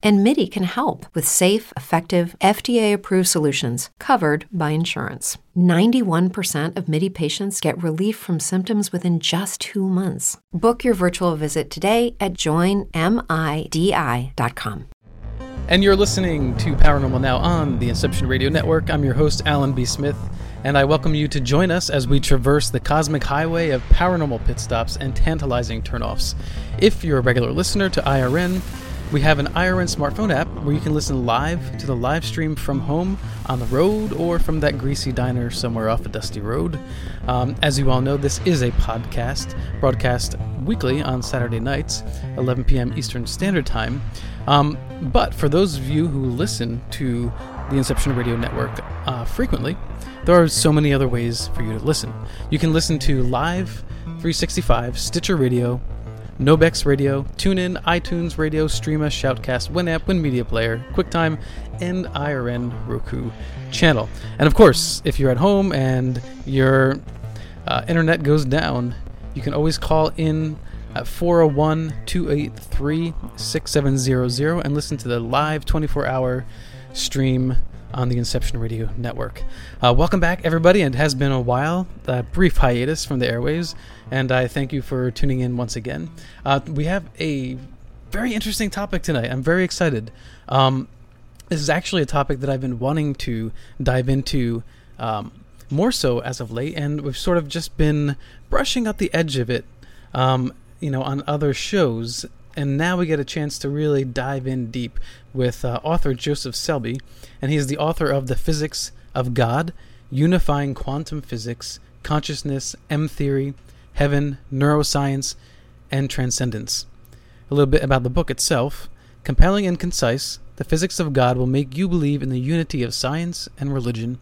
And MIDI can help with safe, effective, FDA approved solutions covered by insurance. 91% of MIDI patients get relief from symptoms within just two months. Book your virtual visit today at joinmidi.com. And you're listening to Paranormal Now on the Inception Radio Network. I'm your host, Alan B. Smith, and I welcome you to join us as we traverse the cosmic highway of paranormal pit stops and tantalizing turnoffs. If you're a regular listener to IRN, we have an IRN smartphone app where you can listen live to the live stream from home, on the road, or from that greasy diner somewhere off a dusty road. Um, as you all know, this is a podcast broadcast weekly on Saturday nights, 11 p.m. Eastern Standard Time. Um, but for those of you who listen to the Inception Radio Network uh, frequently, there are so many other ways for you to listen. You can listen to Live 365, Stitcher Radio, Nobex Radio, TuneIn, iTunes Radio, Streema, Shoutcast, Winamp, WinMedia Player, QuickTime, and IRN Roku channel. And of course, if you're at home and your uh, internet goes down, you can always call in at 401 283 6700 and listen to the live 24 hour stream on the Inception Radio Network. Uh, welcome back, everybody. And it has been a while, a brief hiatus from the airwaves, and I thank you for tuning in once again. Uh, we have a very interesting topic tonight. I'm very excited. Um, this is actually a topic that I've been wanting to dive into um, more so as of late, and we've sort of just been brushing up the edge of it, um, you know, on other shows. And now we get a chance to really dive in deep with uh, author Joseph Selbie, and he is the author of The Physics of God, Unifying Quantum Physics, Consciousness, M Theory, Heaven, Neuroscience, and Transcendence. A little bit about the book itself. Compelling and concise, The Physics of God will make you believe in the unity of science and religion,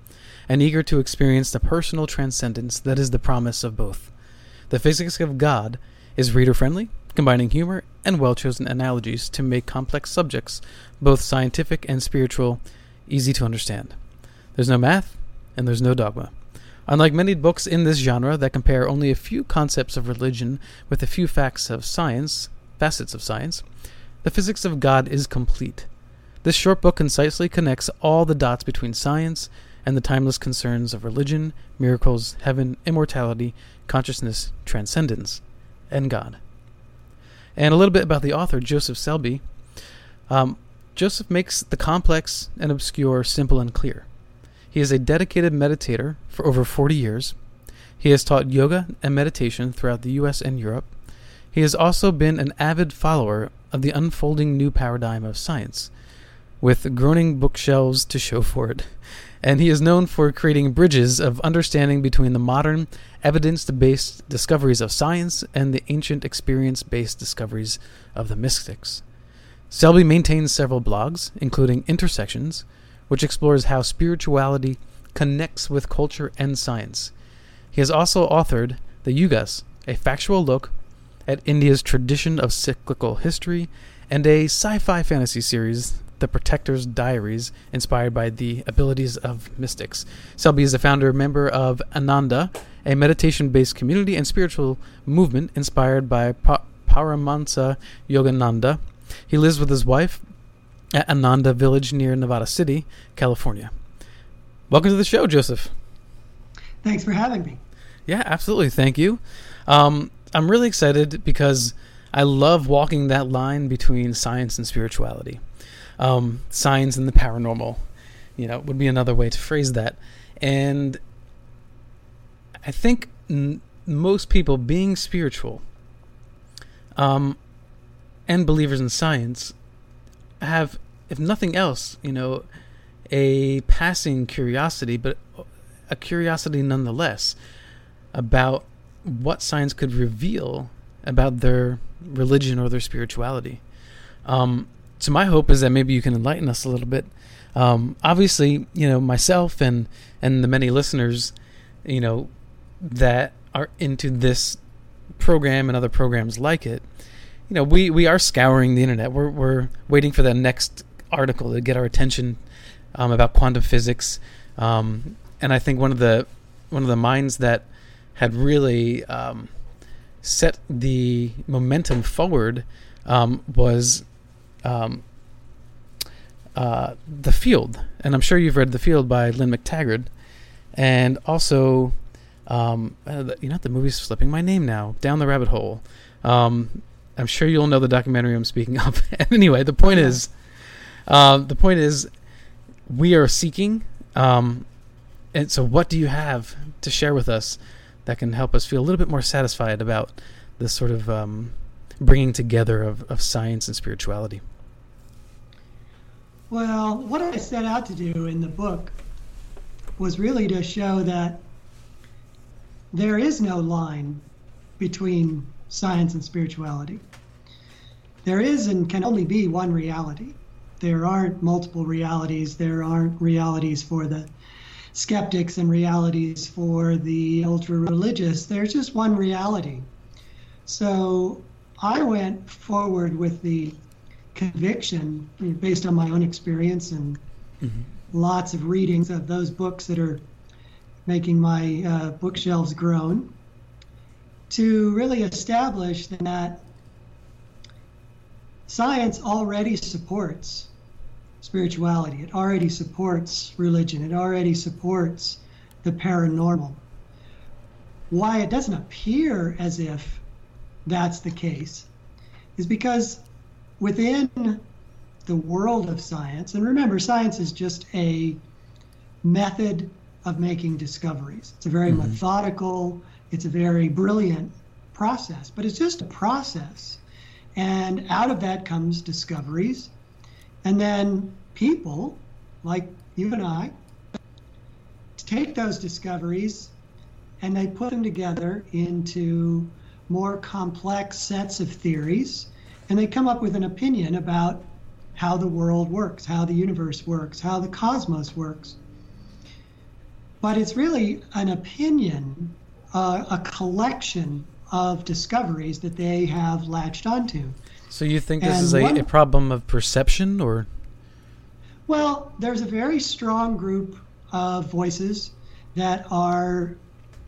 and eager to experience the personal transcendence that is the promise of both. The Physics of God is reader friendly, combining humor and well chosen analogies to make complex subjects, both scientific and spiritual, easy to understand. There's no math, and there's no dogma. Unlike many books in this genre that compare only a few concepts of religion with a few facts of science, facets of science, The Physics of God is complete. This short book concisely connects all the dots between science and the timeless concerns of religion, miracles, heaven, immortality, consciousness, transcendence, and God. And a little bit about the author, Joseph Selbie. Um, Joseph makes the complex and obscure simple and clear. He is a dedicated meditator for over 40 years. He has taught yoga and meditation throughout the US and Europe. He has also been an avid follower of the unfolding new paradigm of science, with groaning bookshelves to show for it. And he is known for creating bridges of understanding between the modern, evidence based discoveries of science and the ancient experience based discoveries of the mystics. Selbie maintains several blogs, including Intersections, which explores how spirituality connects with culture and science. He has also authored The Yugas, a factual look at India's tradition of cyclical history, and a sci fi fantasy series, The Protector's Diaries, inspired by the abilities of mystics. Selbie is the founder member of Ananda, a meditation based community and spiritual movement inspired by pa- Paramahansa Yogananda. He lives with his wife at Ananda Village near Nevada City, California. Welcome to the show, Joseph. Thanks for having me. Yeah, absolutely. Thank you. Um, I'm really excited because I love walking that line between science and spirituality. Um, science and the paranormal, you know, would be another way to phrase that. And I think n- most people, being spiritual um, and believers in science, have, if nothing else, you know, a passing curiosity, but a curiosity nonetheless about what science could reveal about their religion or their spirituality. Um, so my hope is that maybe you can enlighten us a little bit. Um, obviously, you know myself and and the many listeners, you know, that are into this program and other programs like it, you know, we, we are scouring the internet. We're we're waiting for the next article to get our attention um, about quantum physics. Um, and I think one of the one of the minds that had really um, set the momentum forward um, was um, uh, the Field, and I'm sure you've read The Field by Lynne McTaggart, and also, um, uh, you know, the movie's slipping my name now. Down the Rabbit Hole. Um, I'm sure you'll know the documentary I'm speaking of. anyway, the point yeah. is, uh, the point is, we are seeking. Um, and so, what do you have to share with us that can help us feel a little bit more satisfied about this sort of um, bringing together of, of science and spirituality? Well, what I set out to do in the book was really to show that there is no line between science and spirituality. There is and can only be one reality. There aren't multiple realities. There aren't realities for the skeptics and realities for the ultra religious. There's just one reality. So I went forward with the conviction based on my own experience and mm-hmm. lots of readings of those books that are making my uh, bookshelves groan to really establish that science already supports spirituality it already supports religion it already supports the paranormal why it doesn't appear as if that's the case is because within the world of science, and remember, science is just a method of making discoveries. It's a very mm-hmm. methodical, it's a very brilliant process, but it's just a process. And out of that comes discoveries. And then people, like you and I, take those discoveries and they put them together into more complex sets of theories and they come up with an opinion about how the world works, how the universe works, how the cosmos works. But it's really an opinion, uh, a collection of discoveries that they have latched onto. So you think this and is a, one, a problem of perception, or? Well, there's a very strong group of voices that are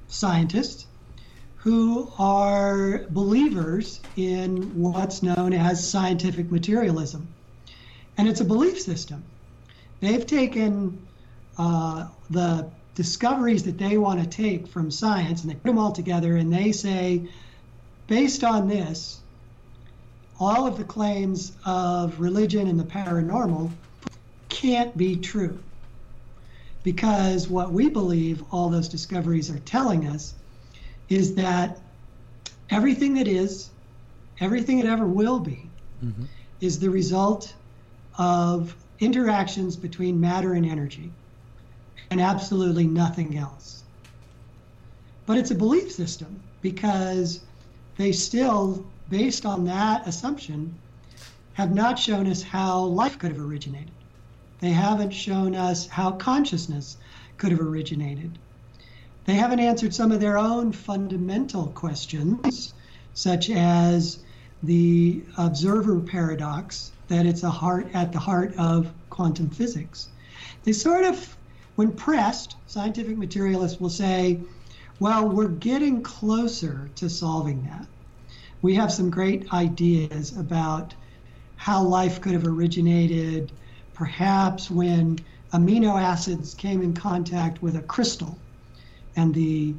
scientists who are believers in what's known as scientific materialism. And it's a belief system. They've taken uh, the discoveries that they want to take from science and they put them all together and they say, based on this, all of the claims of religion and the paranormal can't be true. Because what we believe all those discoveries are telling us is that everything that is, everything that ever will be, mm-hmm. is the result of interactions between matter and energy, and absolutely nothing else. But it's a belief system because they still, based on that assumption, have not shown us how life could have originated. They haven't shown us how consciousness could have originated. They haven't answered some of their own fundamental questions, such as the observer paradox, that it's a heart at the heart of quantum physics. They sort of, when pressed, scientific materialists will say, well, we're getting closer to solving that. We have some great ideas about how life could have originated, perhaps when amino acids came in contact with a crystal and the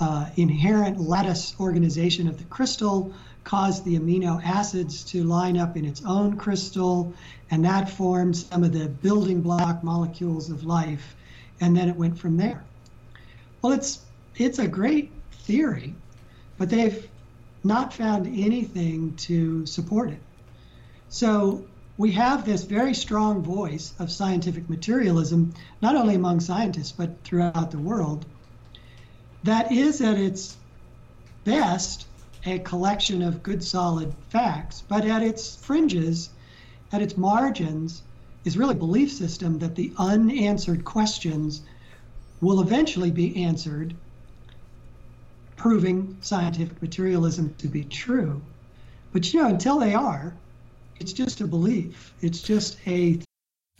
uh, inherent lattice organization of the crystal caused the amino acids to line up in its own crystal, and that formed some of the building block molecules of life, and then it went from there. Well, it's it's a great theory, but they've not found anything to support it. So we have this very strong voice of scientific materialism, not only among scientists, but throughout the world, that is at its best a collection of good solid facts, but at its fringes, at its margins, is really a belief system that the unanswered questions will eventually be answered, proving scientific materialism to be true. But you know, until they are, it's just a belief. It's just a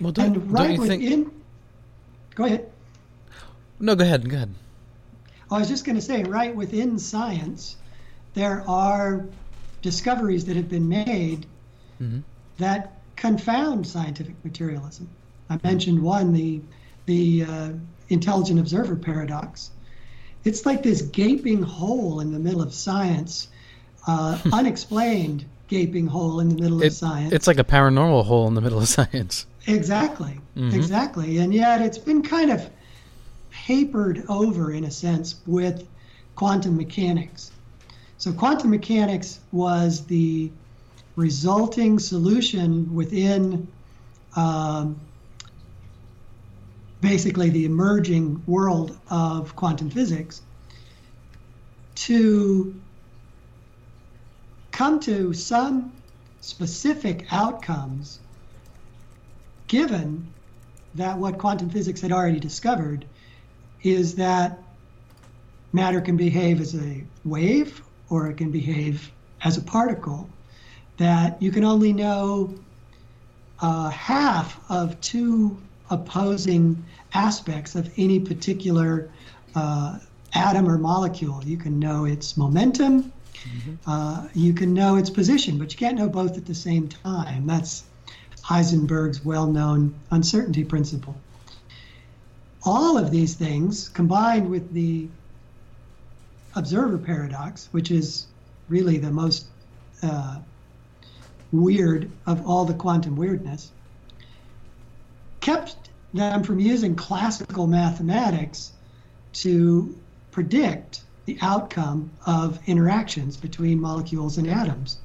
well, don't, and right within, think? Go ahead. No, go ahead. Go ahead. I was just going to say, right within science, there are discoveries that have been made mm-hmm. that confound scientific materialism. I mentioned one, the the uh, intelligent observer paradox. It's like this gaping hole in the middle of science, uh, unexplained gaping hole in the middle it, of science. It's like a paranormal hole in the middle of science. Exactly, Mhm. exactly. And yet it's been kind of papered over in a sense with quantum mechanics. So, quantum mechanics was the resulting solution within um, basically the emerging world of quantum physics to come to some specific outcomes given that what quantum physics had already discovered is that matter can behave as a wave or it can behave as a particle, that you can only know uh, half of two opposing aspects of any particular uh, atom or molecule. You can know its momentum, uh, you can know its position, but you can't know both at the same time. That's Heisenberg's well known uncertainty principle. All of these things combined with the observer paradox, which is really the most uh, weird of all the quantum weirdness, kept them from using classical mathematics to predict the outcome of interactions between molecules and atoms.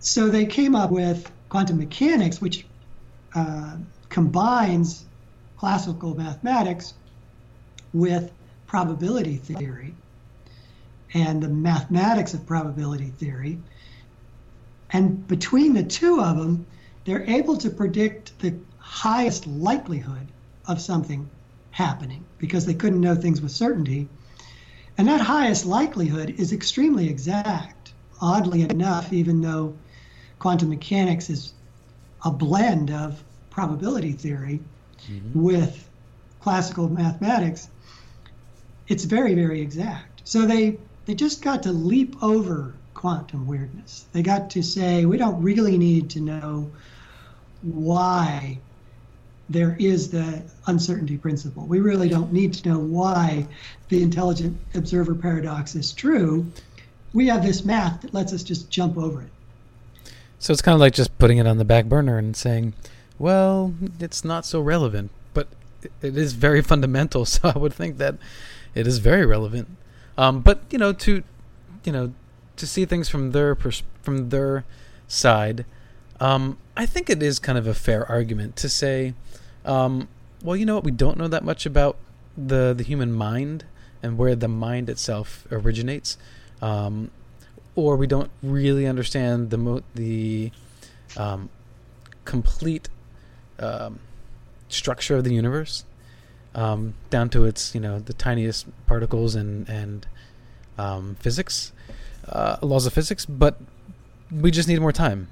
So they came up with quantum mechanics, which uh, combines classical mathematics with probability theory and the mathematics of probability theory. And between the two of them, they're able to predict the highest likelihood of something happening because they couldn't know things with certainty. And that highest likelihood is extremely exact, oddly enough, even though quantum mechanics is a blend of probability theory mm-hmm. with classical mathematics. It's very, very exact. So they, they just got to leap over quantum weirdness. They got to say, we don't really need to know why there is the uncertainty principle. We really don't need to know why the intelligent observer paradox is true. We have this math that lets us just jump over it. So it's kind of like just putting it on the back burner and saying, well, it's not so relevant, but it- is very fundamental. So I would think that it is very relevant. Um, but you know, to you know, to see things from their pers- from their side, um, I think it is kind of a fair argument to say, um, well, you know what, we don't know that much about the the human mind and where the mind itself originates, um, or we don't really understand the mo- the um, complete um, structure of the universe, um, down to its you know the tiniest particles and and um, physics, uh, laws of physics. But we just need more time.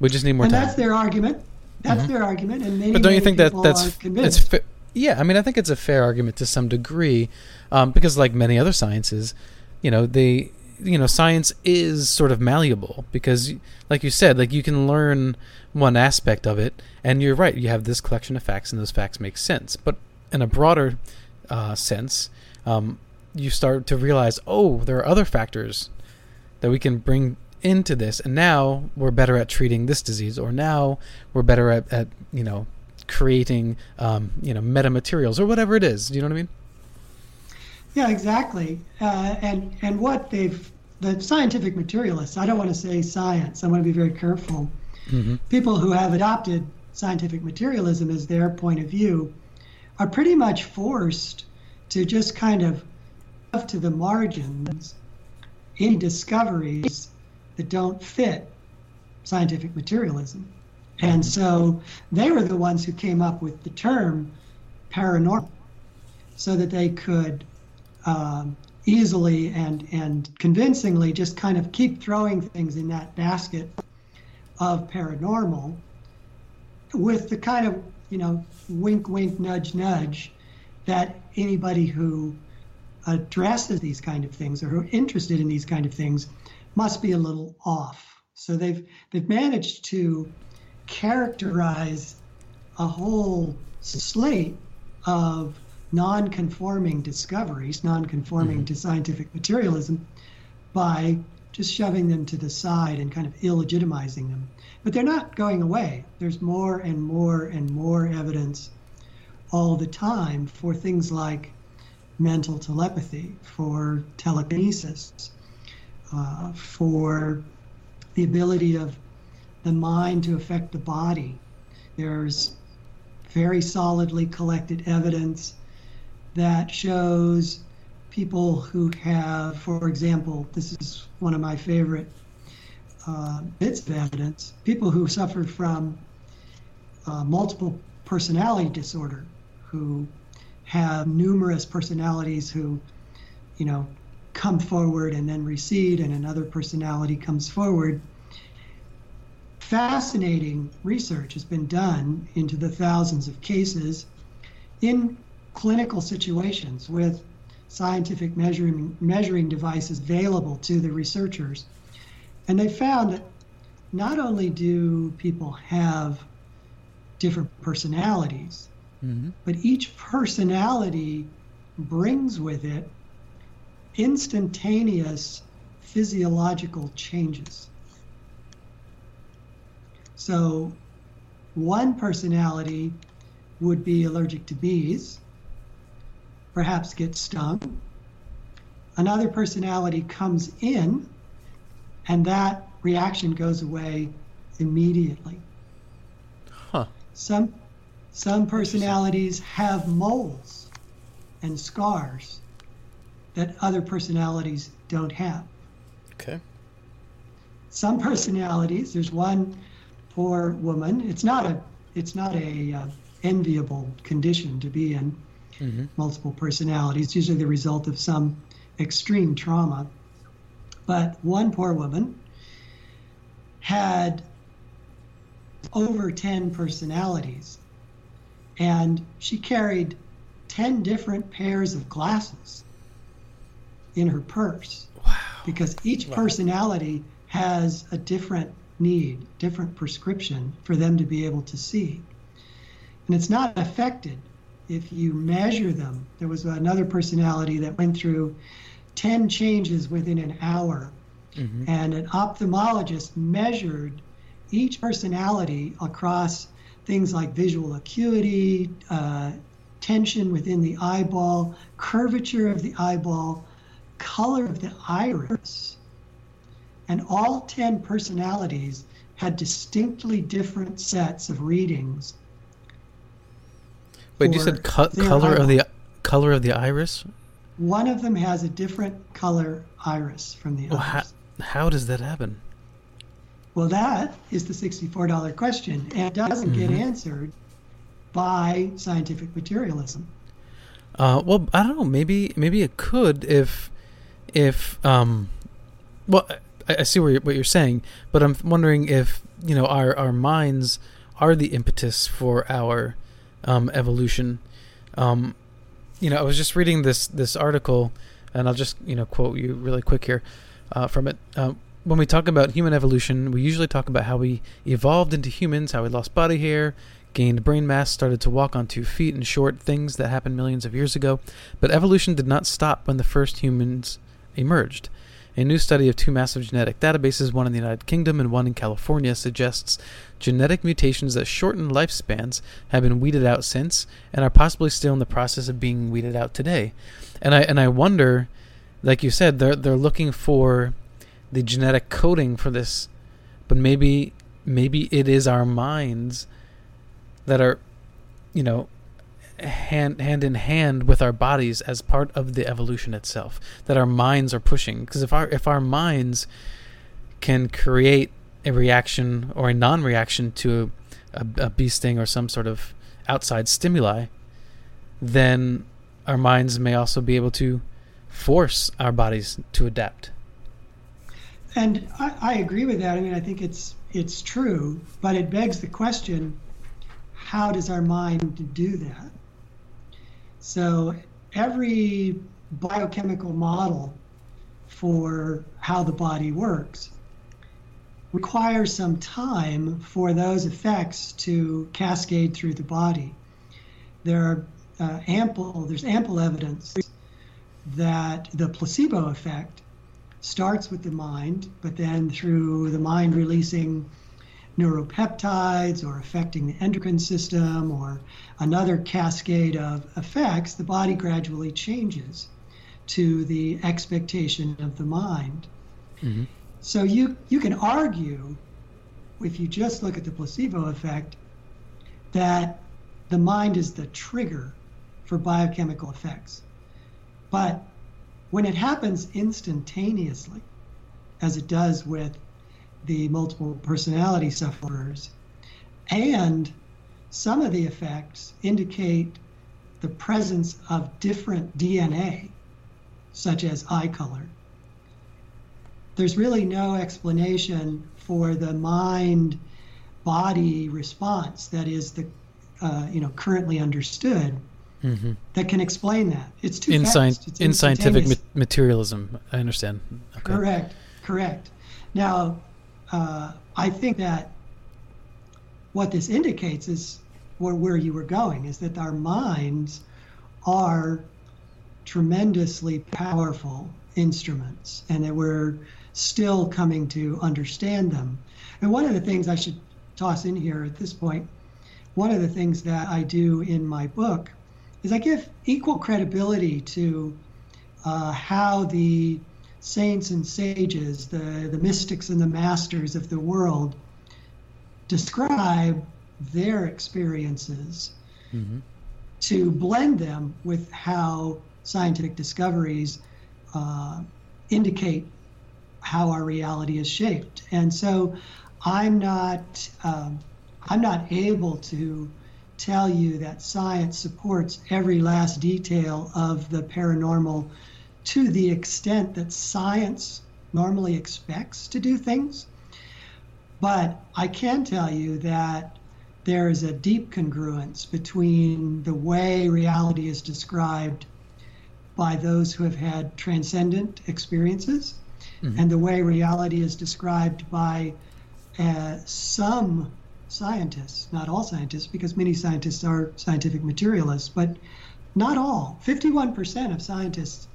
We just need more time. and time. that's their argument. That's Mhm. their argument, and maybe but don't you think that that's it's fa- yeah i mean i think it's a fair argument to some degree um, because like many other sciences you know they you know science is sort of malleable because like you said like you can learn one aspect of it and you're right you have this collection of facts and those facts make sense. But in a broader uh, sense um, you start to realize oh there are other factors that we can bring into this and now we're better at treating this disease or now we're better at, at you know creating um, you know metamaterials or whatever it is. Do you know what i mean yeah, exactly. Uh, and and what they've the scientific materialists. I don't want to say science. I want to be very careful. Mm-hmm. People who have adopted scientific materialism as their point of view are pretty much forced to just kind of to the margins any discoveries that don't fit scientific materialism. And so they were the ones who came up with the term paranormal so that they could um, easily and and convincingly just kind of keep throwing things in that basket of paranormal with the kind of you know wink wink nudge nudge that anybody who addresses these kind of things or who are interested in these kind of things must be a little off. So they've they've managed to characterize a whole slate of non-conforming discoveries, non-conforming mm-hmm. to scientific materialism, by just shoving them to the side and kind of illegitimizing them. But they're not going away. There's more and more and more evidence all the time for things like mental telepathy, for telekinesis, uh, for the ability of the mind to affect the body. There's very solidly collected evidence that shows people who have, for example, this is one of my favorite uh, bits of evidence, people who suffer from uh, multiple personality disorder, who have numerous personalities who, you know, come forward and then recede, and another personality comes forward. Fascinating research has been done into the thousands of cases in clinical situations with scientific measuring, measuring devices available to the researchers. And they found that not only do people have different personalities, mm-hmm. but each personality brings with it instantaneous physiological changes. So, one personality would be allergic to bees, perhaps get stung. Another personality comes in, and that reaction goes away immediately. Huh. Some some personalities have moles and scars that other personalities don't have. Okay. Some personalities, there's one poor woman. It's not a it's not a uh, enviable condition to be in mm-hmm. multiple personalities. It's usually the result of some extreme trauma. But one poor woman had over 10 personalities, and she carried 10 different pairs of glasses in her purse. Wow. Because each wow. personality has a different need, different prescription for them to be able to see. And it's not affected if you measure them, there was another personality that went through 10 changes within an hour. Mm-hmm. And an ophthalmologist measured each personality across things like visual acuity, uh, tension within the eyeball, curvature of the eyeball, color of the iris. And all 10 personalities had distinctly different sets of readings Wait, you said co- color of the color of the iris? One of them has a different color iris from the well, others. How, how does that happen? Well, that is the $64 question and doesn't mm-hmm. get answered by scientific materialism. Uh, well, I don't know. Maybe maybe it could if if um, well, I, I see what you're, what you're saying, but I'm wondering if you know our our minds are the impetus for our um, evolution. Um, you know, I was just reading this this article, and I'll just you know quote you really quick here. uh, from it. Uh, when we talk about human evolution, we usually talk about how we evolved into humans, how we lost body hair, gained brain mass, started to walk on two feet, and short things that happened millions of years ago. But evolution did not stop when the first humans emerged. A new study of two massive genetic databases, one in the United Kingdom and one in California, suggests genetic mutations that shorten lifespans have been weeded out since and are possibly still in the process of being weeded out today. And I and I wonder, like you said, they're they're looking for the genetic coding for this, but maybe maybe it is our minds that are, you know, hand hand in hand with our bodies as part of the evolution itself. That our minds are pushing because if our if our minds can create a reaction or a non-reaction to a, a bee sting or some sort of outside stimuli, then our minds may also be able to force our bodies to adapt. And I, I, agree with that. I mean, I think it's it's true, but it begs the question: How does our mind do that? So every biochemical model for how the body works requires some time for those effects to cascade through the body. There are uh, ample there's ample evidence that the placebo effect starts with the mind, but then through the mind releasing neuropeptides or affecting the endocrine system or another cascade of effects, the body gradually changes to the expectation of the mind. Mm-hmm. So you you can argue, if you just look at the placebo effect, that the mind is the trigger for biochemical effects. But when it happens instantaneously, as it does with the multiple personality sufferers, and some of the effects indicate the presence of different DNA, such as eye color, there's really no explanation for the mind body response that is the uh, you know currently understood mm-hmm. that can explain that. It's too in, fast. It's in scientific ma- materialism. I understand. Okay. Correct. Correct. Now, uh, I think that what this indicates is where, where you were going is that our minds are tremendously powerful instruments and that we're still coming to understand them. And one of the things I should toss in here at this point, one of the things that I do in my book is I give equal credibility to uh, how the saints and sages, the, the mystics and the masters of the world, describe their experiences mm-hmm. to blend them with how scientific discoveries uh, indicate how our reality is shaped. And so I'm not um, I'm not able to tell you that science supports every last detail of the paranormal to the extent that science normally expects to do things. But I can tell you that there is a deep congruence between the way reality is described by those who have had transcendent experiences mm-hmm. and the way reality is described by uh, some scientists, not all scientists, because many scientists are scientific materialists, but not all. 51% of scientists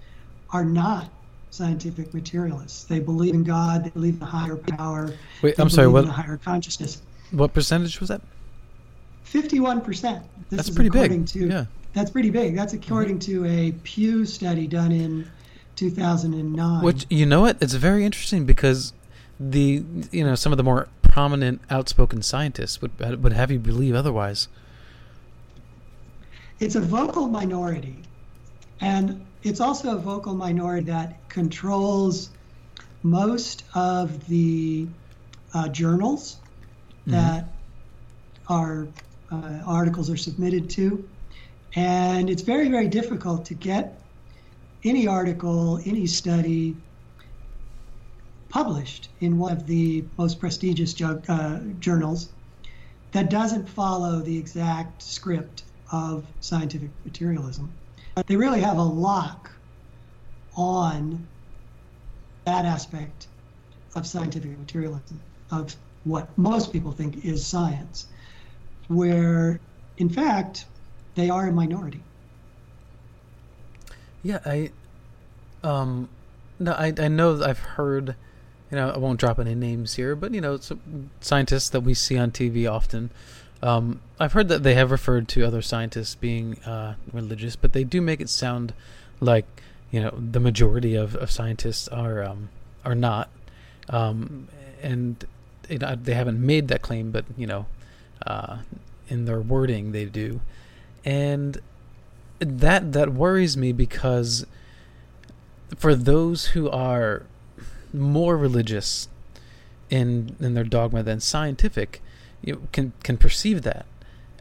are not scientific materialists. They believe in God, they believe in a higher power. Wait, I'm sorry, what? a higher consciousness. What percentage was that? 51%. This that's pretty big. To, yeah. That's pretty big. That's according to a Pew study done in 2009. Which you know what? It's very interesting because the you know some of the more prominent, outspoken scientists would would have you believe otherwise. It's a vocal minority, and it's also a vocal minority that controls most of the uh, journals mm-hmm. that our uh, articles are submitted to. And it's very, very difficult to get any article, any study published in one of the most prestigious uh, journals that doesn't follow the exact script of scientific materialism. But they really have a lock on that aspect of scientific materialism, of what most people think is science, where in fact they are a minority. Yeah, I, um, no, I I know I've heard, you know, I won't drop any names here, but you know, scientists that we see on TV often. Um, I've heard that they have referred to other scientists being uh, religious, but they do make it sound like you know the majority of, of scientists are um, are not, um, and it, uh, they haven't made that claim, but you know, uh, in their wording they do, and that that worries me because for those who are more religious in in their dogma than scientific, you can can perceive that,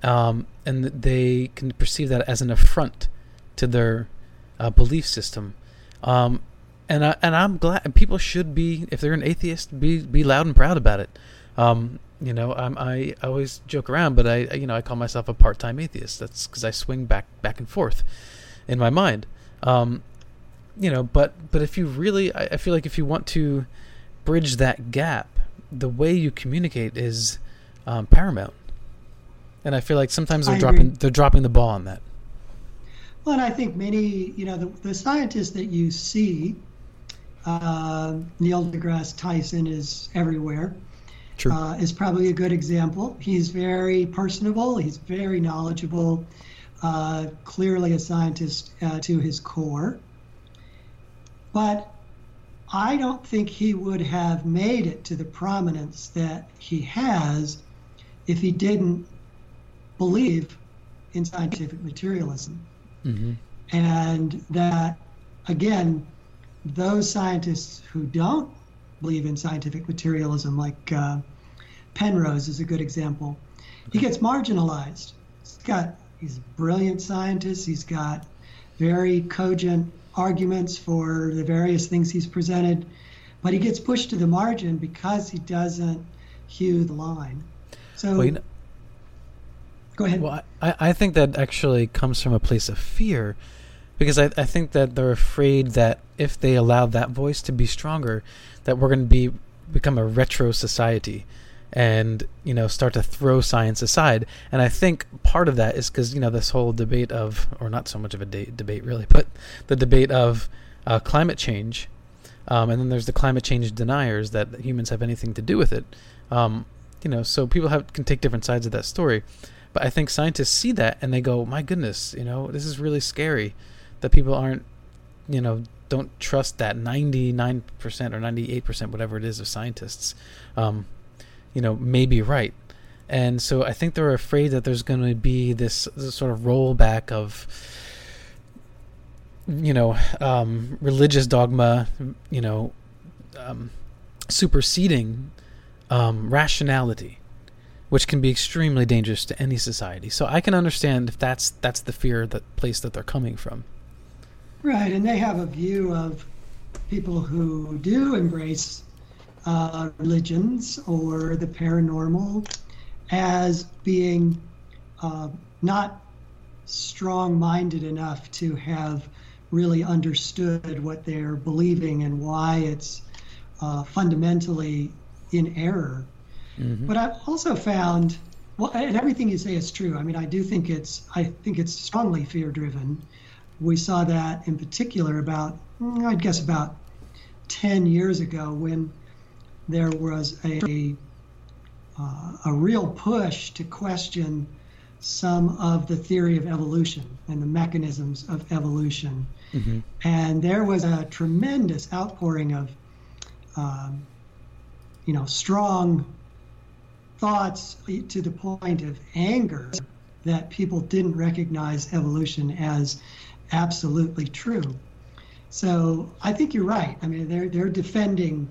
um, and they can perceive that as an affront to their uh, belief system. Um, and I and I'm glad. People should be, if they're an atheist, be be loud and proud about it. Um, you know, I'm, I always joke around, but I, you know, I call myself a part-time atheist. That's because I swing back, back and forth in my mind. Um, you know, but but if you really, I, I feel like if you want to bridge that gap, the way you communicate is um, paramount. And I feel like sometimes they're I dropping agree. they're dropping the ball on that. Well, and I think many, you know, the, the scientists that you see, uh, Neil deGrasse Tyson is everywhere uh, is probably a good example. He's very personable, he's very knowledgeable, uh, clearly a scientist uh, to his core. But I don't think he would have made it to the prominence that he has if he didn't believe in scientific materialism. Mm-hmm. And that, again, those scientists who don't believe in scientific materialism, like uh, Penrose is a good example. He gets marginalized. He's got he's a brilliant scientist. He's got very cogent arguments for the various things he's presented, but he gets pushed to the margin because he doesn't hew the line. So, well, you know, go ahead. Well, I, I think that actually comes from a place of fear because I, I think that they're afraid that if they allow that voice to be stronger, that we're going to be become a retro society and you know start to throw science aside and i think part of that is because you know this whole debate of or not so much of a de- debate really but the debate of uh, climate change um, and then there's the climate change deniers that humans have anything to do with it um, you know so people have can take different sides of that story. But i think scientists see that and they go my goodness you know this is really scary that people aren't you know don't trust that 99% or 98% whatever it is of scientists. Um, you know may be right. And so i think they're afraid that there's going to be this, this, sort of rollback of you know um, religious dogma you know um, superseding um, rationality which can be extremely dangerous to any society. So i can understand if that's that's the fear that place that they're coming from. Right, and they have a view of people who do embrace uh, religions or the paranormal as being uh, not strong minded enough to have really understood what they're believing and why it's uh, fundamentally in error. Mm-hmm. But I've also found, well, and everything you say is true. I mean, I do think it's, I think it's strongly fear driven we saw that in particular about, mm, I'd guess, about 10 years ago when there was a, uh, a real push to question some of the theory of evolution and the mechanisms of evolution. Mm-hmm. And there was a tremendous outpouring of, um, you know, strong thoughts to the point of anger that people didn't recognize evolution as absolutely true. So I think you're right. I mean, they're they're defending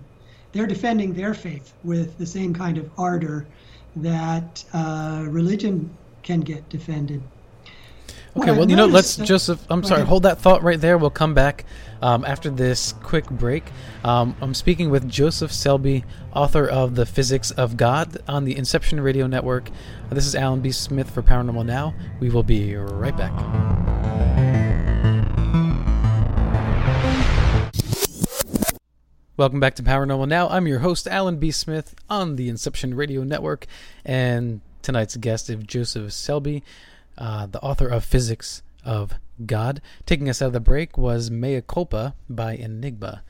they're defending their faith with the same kind of ardor that uh, religion can get defended. Okay, well, you know, let's Joseph. I'm sorry, hold that thought right there. We'll come back um, after this quick break. Um, I'm speaking with Joseph Selbie, author of The Physics of God on the Inception Radio Network. This is Alan B. Smith for Paranormal Now. We will be right back. Welcome back to Paranormal Now. I'm your host, Alan B. Smith, on the Inception Radio Network. And tonight's guest is Joseph Selbie, uh, the author of Physics of God. Taking us out of the break was Mea Culpa by Enigma.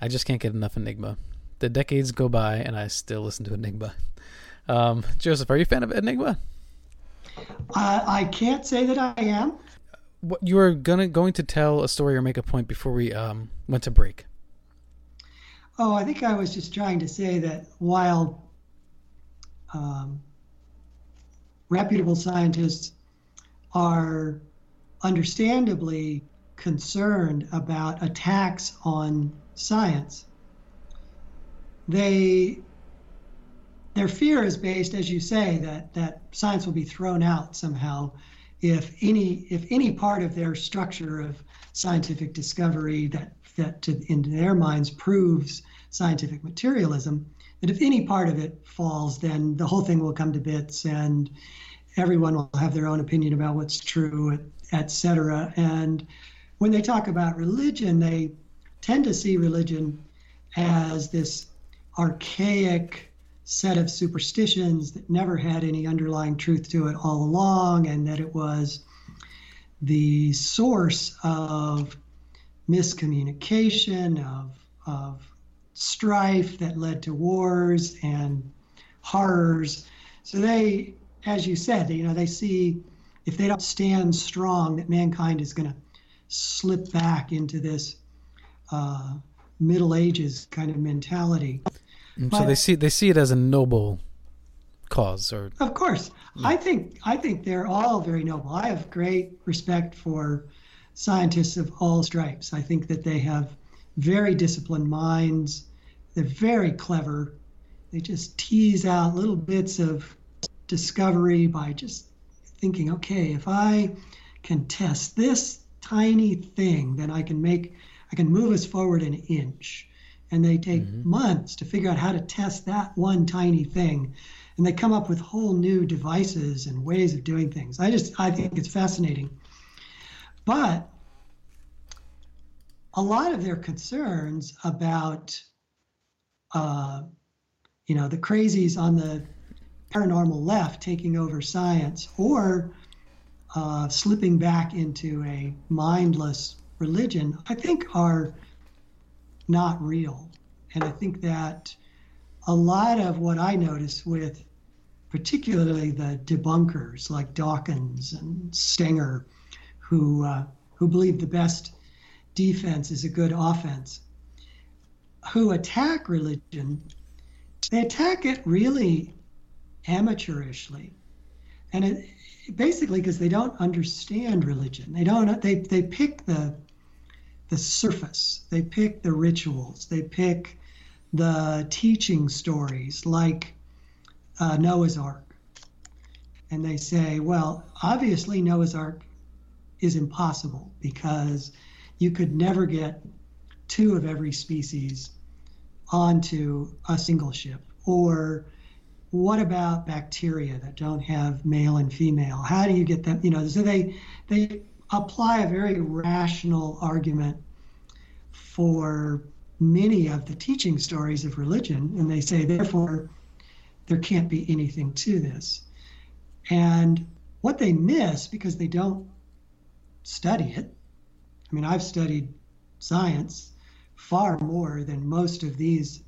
I just can't get enough Enigma. The decades go by, and I still listen to Enigma. Um, Joseph, are you a fan of Enigma? Uh, I can't say that I am. What you were gonna going to tell a story or make a point before we um, went to break? Oh, I think I was just trying to say that while um, reputable scientists are understandably concerned about attacks on science, they their fear is based, as you say, that that science will be thrown out somehow if any if any part of their structure of scientific discovery that that to, in their minds proves scientific materialism, that if any part of it falls, then the whole thing will come to bits and everyone will have their own opinion about what's true, etc. And when they talk about religion, they tend to see religion as this archaic set of superstitions that never had any underlying truth to it all along, and that it was the source of miscommunication, of, of strife that led to wars and horrors. So they, as you said, you know, they see if they don't stand strong, that mankind is going to slip back into this uh, Middle Ages kind of mentality. Mm, so but, they see they see it as a noble cause, or of course, yeah. I think I think they're all very noble. I have great respect for scientists of all stripes. I think that they have very disciplined minds. They're very clever. They just tease out little bits of discovery by just thinking, okay, if I can test this tiny thing, then I can make I can move us forward an inch. And they take mm-hmm. months to figure out how to test that one tiny thing. And they come up with whole new devices and ways of doing things. I just I think it's fascinating. But a lot of their concerns about uh, you know the crazies on the paranormal left taking over science or uh, slipping back into a mindless religion, I think are not real. And I think that a lot of what I notice with particularly the debunkers like Dawkins and Stenger, who uh, who believe the best defense is a good offense, who attack religion, they attack it really amateurishly, and it basically because they don't understand religion. They don't. They they pick the the surface. They pick the rituals. They pick the teaching stories like uh, Noah's Ark. And they say, well, obviously Noah's Ark is impossible because you could never get two of every species onto a single ship. Or what about bacteria that don't have male and female? How do you get them? You know, so they they apply a very rational argument for many of the teaching stories of religion, and they say, therefore, there can't be anything to this. And what they miss, because they don't study it, I mean, I've studied science far more than most of these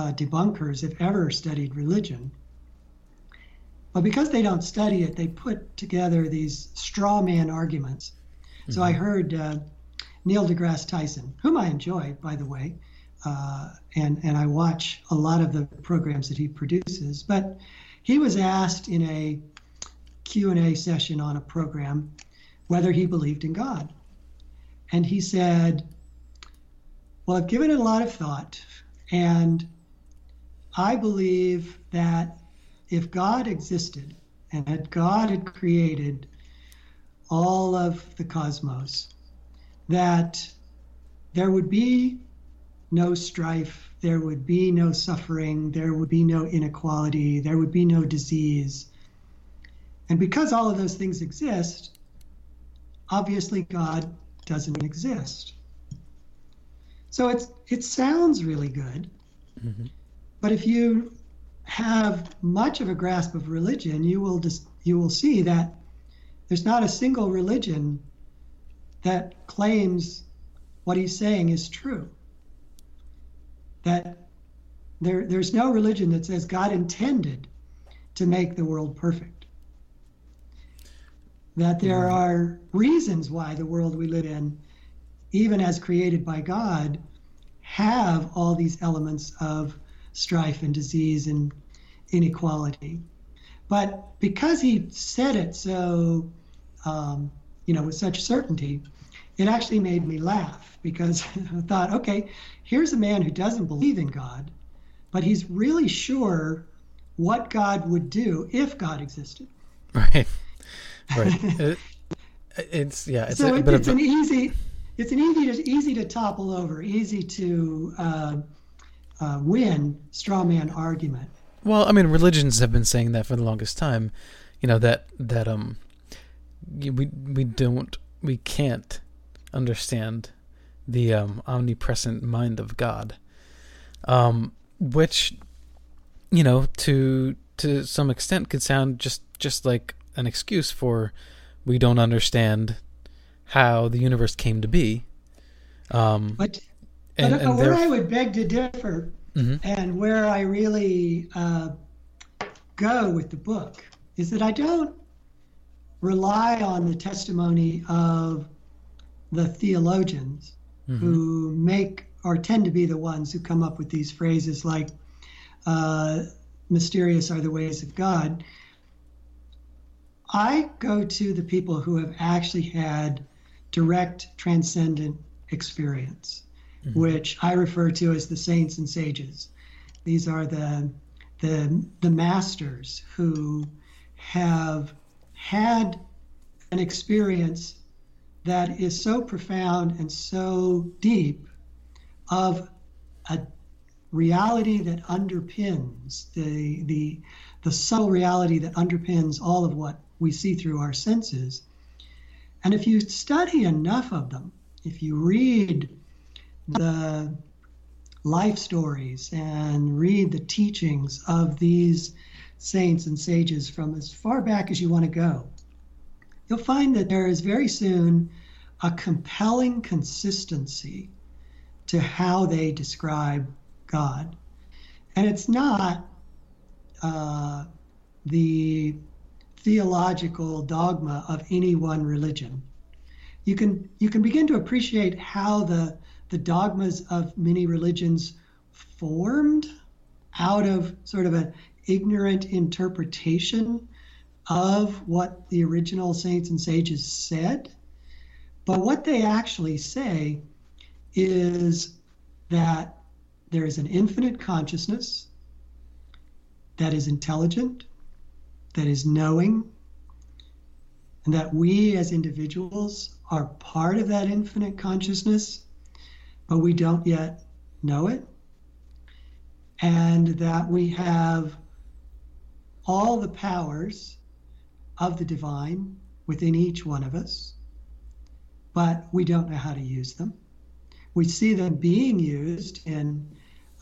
uh, debunkers have ever studied religion. But because they don't study it, they put together these straw man arguments. Mm-hmm. So I mm-hmm. heard uh, Neil deGrasse Tyson, whom I enjoy, by the way, uh, and and I watch a lot of the programs that he produces. But he was asked in a Q and A session on a program whether he believed in God, and he said, "Well, I've given it a lot of thought, and I believe that if God existed and that God had created all of the cosmos, that there would be no strife, there would be no suffering, there would be no inequality, there would be no disease. And because all of those things exist, obviously God doesn't exist. So it's it sounds really good, mm-hmm. But if you have much of a grasp of religion, you will just you will see that there's not a single religion that claims what he's saying is true. That there, there's no religion that says God intended to make the world perfect. That there mm-hmm. are reasons why the world we live in, even as created by God, have all these elements of strife and disease and inequality. But because he said it so, um, you know, with such certainty, it actually made me laugh because I thought, okay, here's a man who doesn't believe in God, but he's really sure what God would do if God existed. Right. Right. it, it's yeah. It's so a, it, it's an easy. It's an easy to easy to topple over, easy to uh, uh, win straw man argument. Well, I mean, religions have been saying that for the longest time. You know that that um, we we don't we can't understand the um, omnipresent mind of God, um, which you know to to some extent could sound just just like an excuse for we don't understand how the universe came to be. Um, but and, but and where I would beg to differ, mm-hmm. and where I really uh, go with the book, is that I don't rely on the testimony of the theologians mm-hmm. who make or tend to be the ones who come up with these phrases like uh, mysterious are the ways of God. I go to the people who have actually had direct transcendent experience, mm-hmm. which I refer to as the saints and sages. These are the the the masters who have had an experience that is so profound and so deep of a reality that underpins the the the subtle reality that underpins all of what we see through our senses. And if you study enough of them, if you read the life stories and read the teachings of these saints and sages from as far back as you want to go, you'll find that there is very soon a compelling consistency to how they describe God. And it's not uh, the theological dogma of any one religion. You can you can begin to appreciate how the the dogmas of many religions formed out of sort of an ignorant interpretation of what the original saints and sages said. But what they actually say is that there is an infinite consciousness that is intelligent, that is knowing, and that we as individuals are part of that infinite consciousness, but we don't yet know it, and that we have all the powers of the divine within each one of us, but we don't know how to use them. We see them being used in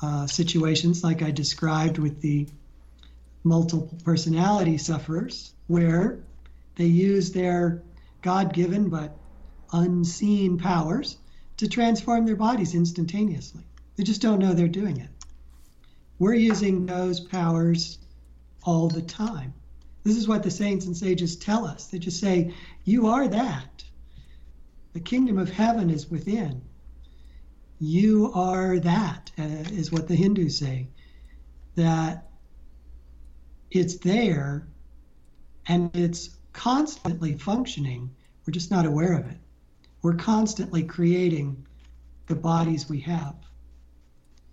uh, situations like I described with the multiple personality sufferers, where they use their God given but unseen powers to transform their bodies instantaneously. They just don't know they're doing it. We're using those powers all the time. This is what the saints and sages tell us. They just say, You are that. The kingdom of heaven is within. You are that, uh, is what the Hindus say. That it's there and it's constantly functioning. We're just not aware of it. We're constantly creating the bodies we have.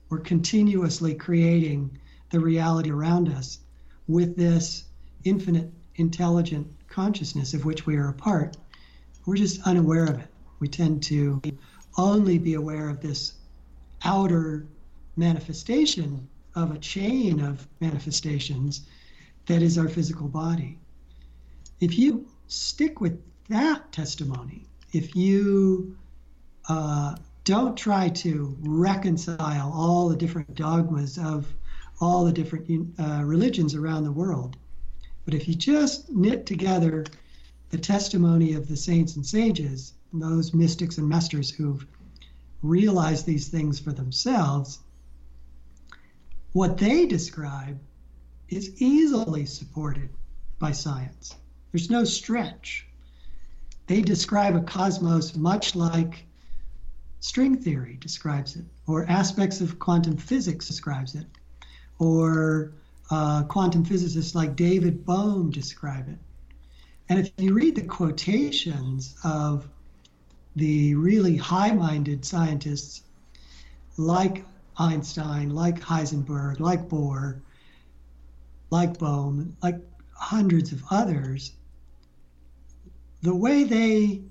We're continuously creating the reality around us with this infinite intelligent consciousness of which we are a part. We're just unaware of it. We tend to only be aware of this outer manifestation of a chain of manifestations that is our physical body. If you stick with that testimony, if you uh, don't try to reconcile all the different dogmas of all the different uh, religions around the world. But if you just knit together the testimony of the saints and sages, and those mystics and masters who've realized these things for themselves, what they describe is easily supported by science. There's no stretch. They describe a cosmos much like string theory describes it, or aspects of quantum physics describes it, or uh, quantum physicists like David Bohm describe it. And if you read the quotations of the really high minded scientists like Einstein, like Heisenberg, like Bohr, like Bohm, like hundreds of others, the way they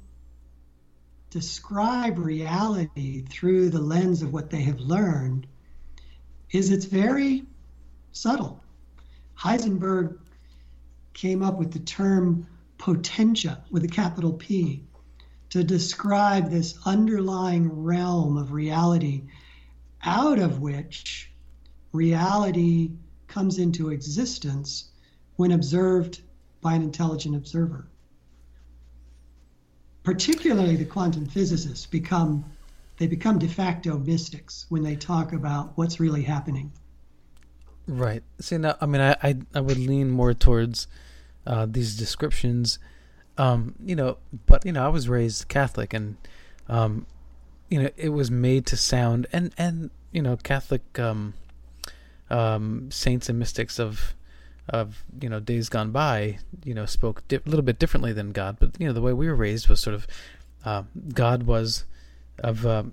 describe reality through the lens of what they have learned is it's very subtle. Heisenberg came up with the term potentia with a capital P to describe this underlying realm of reality out of which reality comes into existence when observed by an intelligent observer. Particularly the quantum physicists become they become de facto mystics when they talk about what's really happening. Right. See, now, I mean, I, I, I would lean more towards uh, these descriptions, um, you know, but, you know, I was raised Catholic and, um, you know, it was made to sound, and, and you know, Catholic um, um, saints and mystics of of you know days gone by, you know, spoke di- a little bit differently than God. But you know, the way we were raised was sort of uh, God was of uh,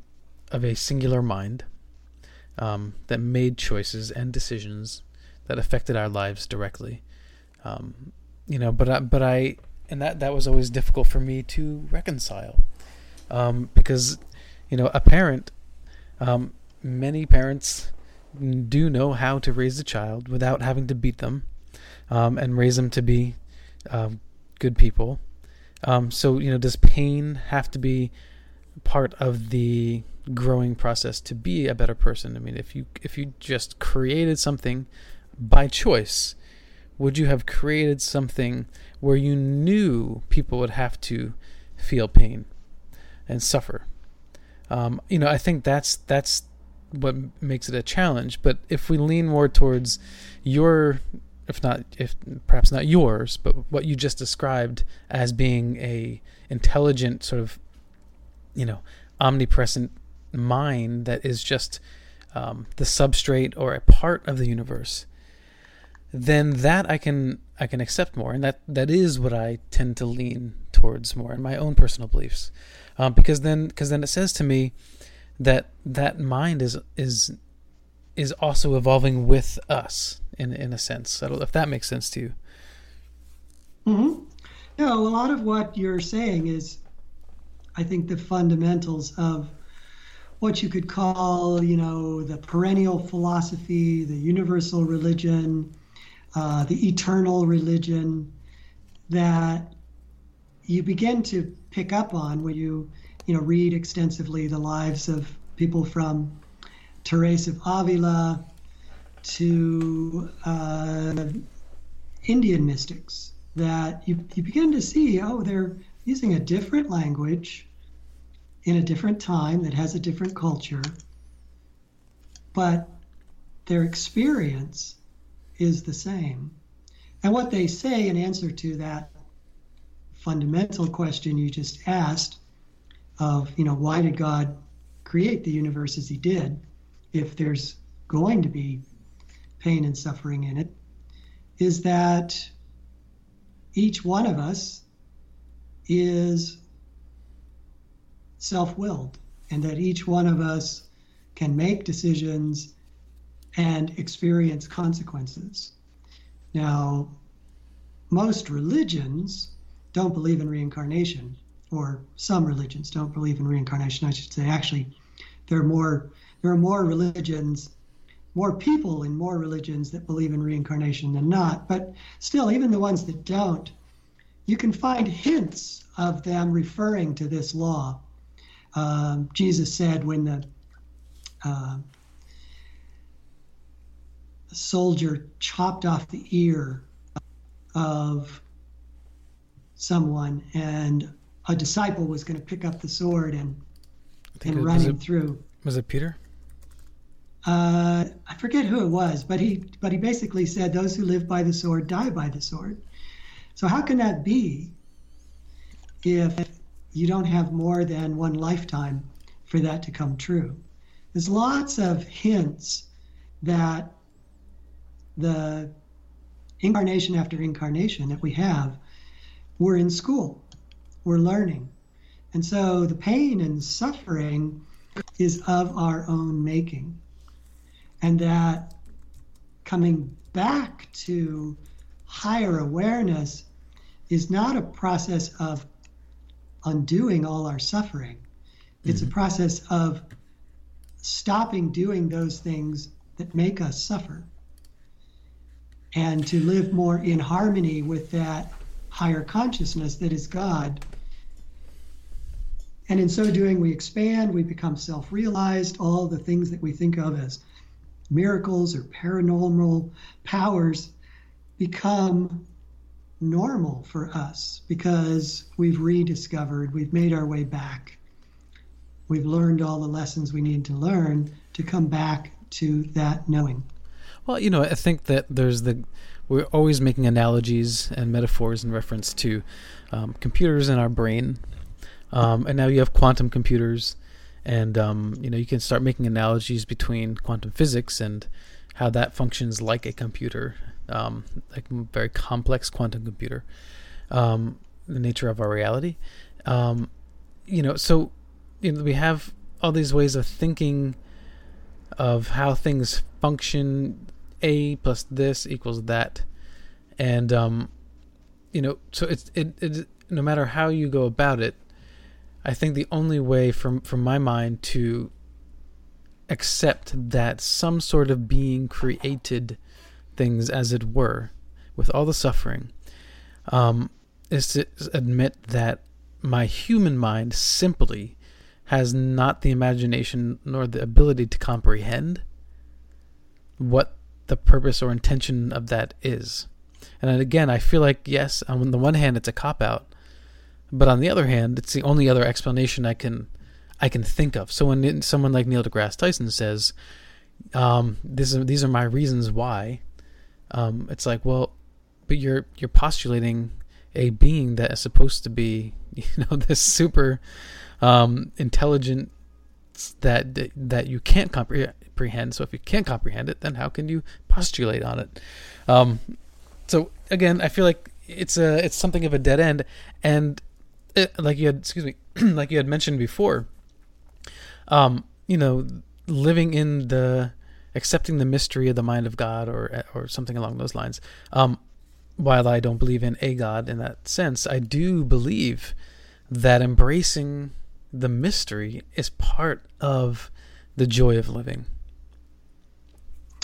of a singular mind um, that made choices and decisions that affected our lives directly. Um, you know, but I, but I and that that was always difficult for me to reconcile um, because you know a parent um, many parents do know how to raise a child without having to beat them um, and raise them to be um, good people. Um, so, you know, does pain have to be part of the growing process to be a better person? I mean, if you if you just created something by choice, would you have created something where you knew people would have to feel pain and suffer? Um, you know, I think that's that's what makes it a challenge. But if we lean more towards your, if not, if perhaps not yours, but what you just described as being a intelligent sort of, you know, omnipresent mind that is just um, the substrate or a part of the universe, then that I can I can accept more, and that that is what I tend to lean towards more in my own personal beliefs, um, because then because then it says to me that that mind is is is also evolving with us in in a sense. I don't if that makes sense to you. Mm-hmm. No, a lot of what you're saying is, I think, the fundamentals of what you could call, you know, the perennial philosophy, the universal religion, uh, the eternal religion that you begin to pick up on when you you know, read extensively the lives of people from Teresa of Avila to uh, Indian mystics that you, you begin to see, oh, they're using a different language in a different time that has a different culture, but their experience is the same. And what they say in answer to that fundamental question you just asked of you know why did God create the universe as He did if there's going to be pain and suffering in it is that each one of us is self-willed and that each one of us can make decisions and experience consequences. Now, most religions don't believe in reincarnation or some religions don't believe in reincarnation. I should say, actually, there are more there are more religions, more people in more religions that believe in reincarnation than not. But still, even the ones that don't, you can find hints of them referring to this law. um, Jesus said when the uh, soldier chopped off the ear of someone, and a disciple was going to pick up the sword and and run him through. Was it Peter? Uh, I forget who it was, but he but he basically said those who live by the sword die by the sword. So how can that be if you don't have more than one lifetime for that to come true? There's lots of hints that the incarnation after incarnation that we have, we're in school, we're learning. And so the pain and suffering is of our own making. And that coming back to higher awareness is not a process of undoing all our suffering. It's a mm-hmm. process of stopping doing those things that make us suffer and to live more in harmony with that higher consciousness that is God. And in so doing, we expand, we become self realized, all the things that we think of as miracles or paranormal powers become normal for us because we've rediscovered, we've made our way back. We've learned all the lessons we need to learn to come back to that knowing. Well, you know, I think that there's the we're always making analogies and metaphors in reference to um, computers in our brain, um, and now you have quantum computers, and um, you know you can start making analogies between quantum physics and how that functions like a computer, um, like a very complex quantum computer, um, the nature of our reality. Um, you know, so you know we have all these ways of thinking of how things function a plus this equals that and um you know so it's it, it no matter how you go about it i think the only way from from my mind to accept that some sort of being created things as it were with all the suffering um is to admit that my human mind simply has not the imagination nor the ability to comprehend what the purpose or intention of that is. And again, I feel like yes, on the one hand it's a cop out, but on the other hand, it's the only other explanation I can I can think of. So when someone like Neil deGrasse Tyson says, um, "This is, these are my reasons why," um, it's like, well, but you're you're postulating a being that is supposed to be, you know, this super um, intelligent that that you can't comprehend. So if you can't comprehend it, then how can you postulate on it? Um, so again, I feel like it's a it's something of a dead end, and like you had excuse me, like you had mentioned before, um, you know, living in the accepting the mystery of the mind of God or or something along those lines. Um, while I don't believe in a God in that sense, I do believe that embracing the mystery is part of the joy of living.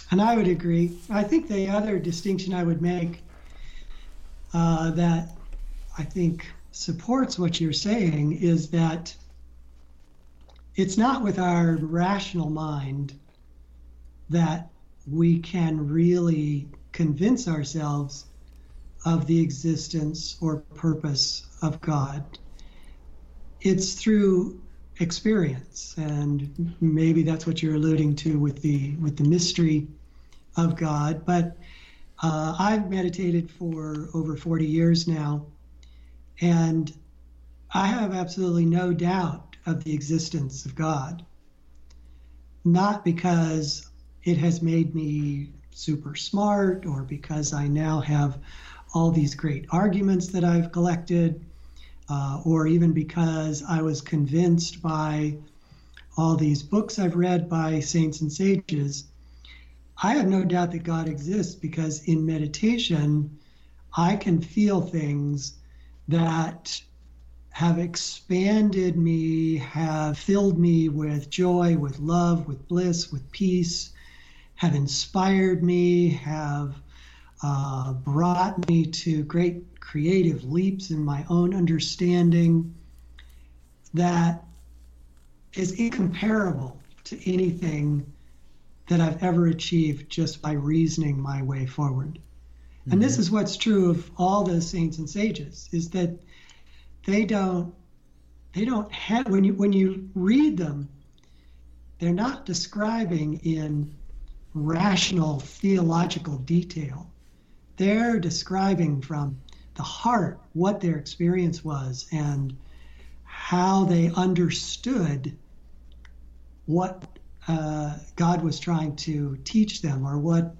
And I would agree. I think the other distinction I would make uh, that I think supports what you're saying is that it's not with our rational mind that we can really convince ourselves of the existence or purpose of God. It's through experience, and maybe that's what you're alluding to with the with the mystery of God. But uh, I've meditated for over 40 years now, and I have absolutely no doubt of the existence of God. Not because it has made me super smart or because I now have all these great arguments that I've collected, uh, or even because I was convinced by all these books I've read by saints and sages. I have no doubt that God exists because in meditation, I can feel things that have expanded me, have filled me with joy, with love, with bliss, with peace, have inspired me, have uh, brought me to great creative leaps in my own understanding that is incomparable to anything that I've ever achieved just by reasoning my way forward. Mm-hmm. And this mm-hmm. is what's true of all the saints and sages is that they don't they don't have when you when you read them they're not describing in rational theological detail. They're describing from the heart what their experience was and how they understood what uh, God was trying to teach them or what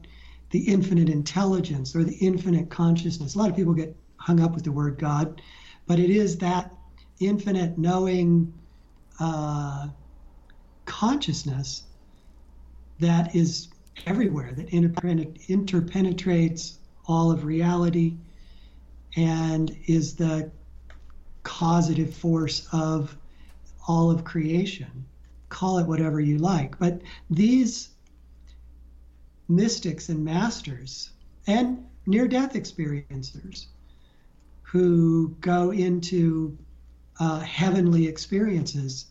the infinite intelligence or the infinite consciousness. A lot of people get hung up with the word God, but it is that infinite knowing uh, consciousness that is everywhere, that interpenetrates all of reality and is the causative force of all of creation. Call it whatever you like. But these mystics and masters and near death experiencers who go into uh, heavenly experiences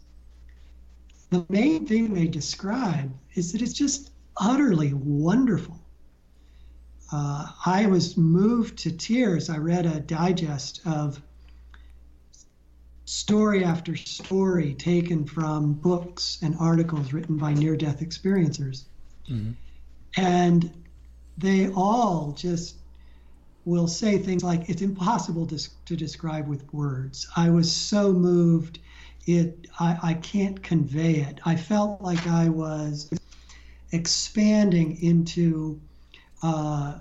the main thing they describe is that it's just utterly wonderful. Uh, I was moved to tears. I read a digest of story after story taken from books and articles written by near death experiencers. Mm-hmm. And they all just will say things like, it's impossible to, to describe with words. I was so moved it I, I can't convey it. I felt like I was expanding into uh,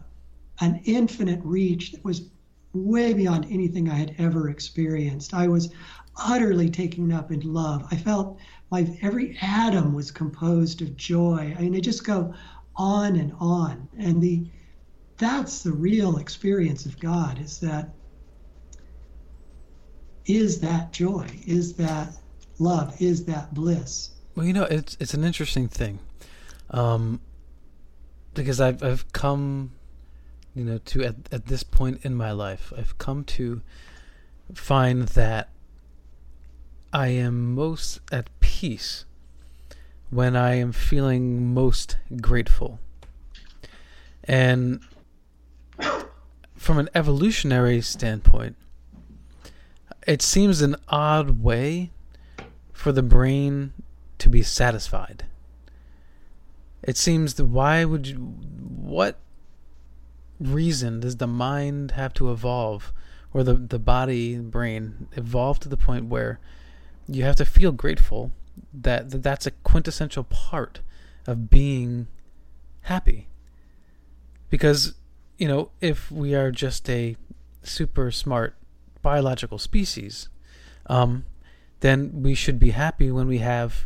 an infinite reach that was way beyond anything I had ever experienced. I was utterly taken up in love. I felt my every atom was composed of joy. I mean, they just go on and on. And the that's the real experience of God is that is that joy, is that love, is that bliss. Well, you know, it's it's an interesting thing, um, because I've I've come, you know, to at at this point in my life, I've come to find that I am most at peace when I am feeling most grateful, and from an evolutionary standpoint, it seems an odd way for the brain to be satisfied. It seems that why would you, what reason does the mind have to evolve, or the, the body, brain, evolve to the point where you have to feel grateful that, that that's a quintessential part of being happy? Because, you know, if we are just a super smart biological species, um, then we should be happy when we have,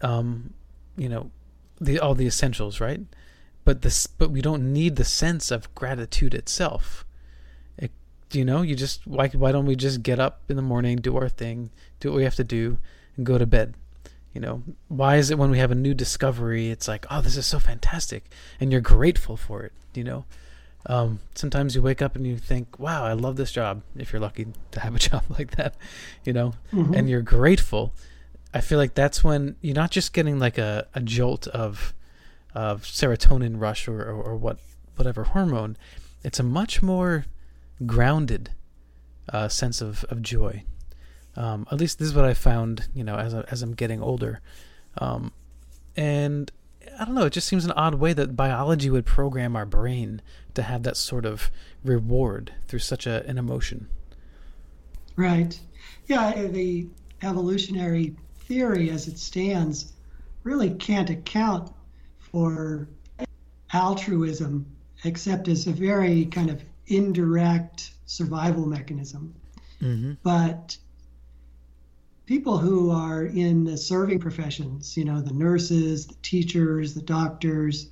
um, you know, the all the essentials, right? But this, but we don't need the sense of gratitude itself. It, you know, you just why why don't we just get up in the morning, do our thing, do what we have to do, and go to bed? You know, why is it when we have a new discovery, it's like, oh, this is so fantastic, and you're grateful for it? You know, um, sometimes you wake up and you think, wow, I love this job. If you're lucky to have a job like that, you know, mm-hmm. and you're grateful. I feel like that's when you're not just getting like a, a jolt of of serotonin rush or, or, or what whatever hormone. It's a much more grounded uh, sense of, of joy. Um, at least this is what I found, you know, as I, as I'm getting older. Um, and I don't know. It just seems an odd way that biology would program our brain to have that sort of reward through such a, an emotion. Right. Yeah. The evolutionary theory, as it stands, really can't account for altruism except as a very kind of indirect survival mechanism. Mm-hmm. But people who are in the serving professions, you know, the nurses, the teachers, the doctors,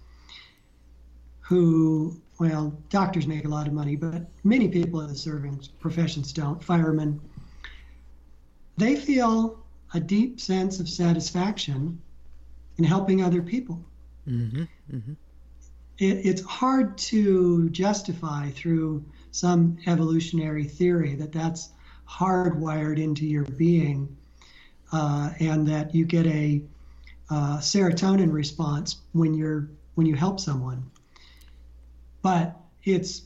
who, well, doctors make a lot of money, but many people in the serving professions don't, firemen, they feel a deep sense of satisfaction in helping other people. Mm-hmm, mm-hmm. It, it's hard to justify through some evolutionary theory that that's hardwired into your being uh, and that you get a uh, serotonin response when you're when you help someone. But it's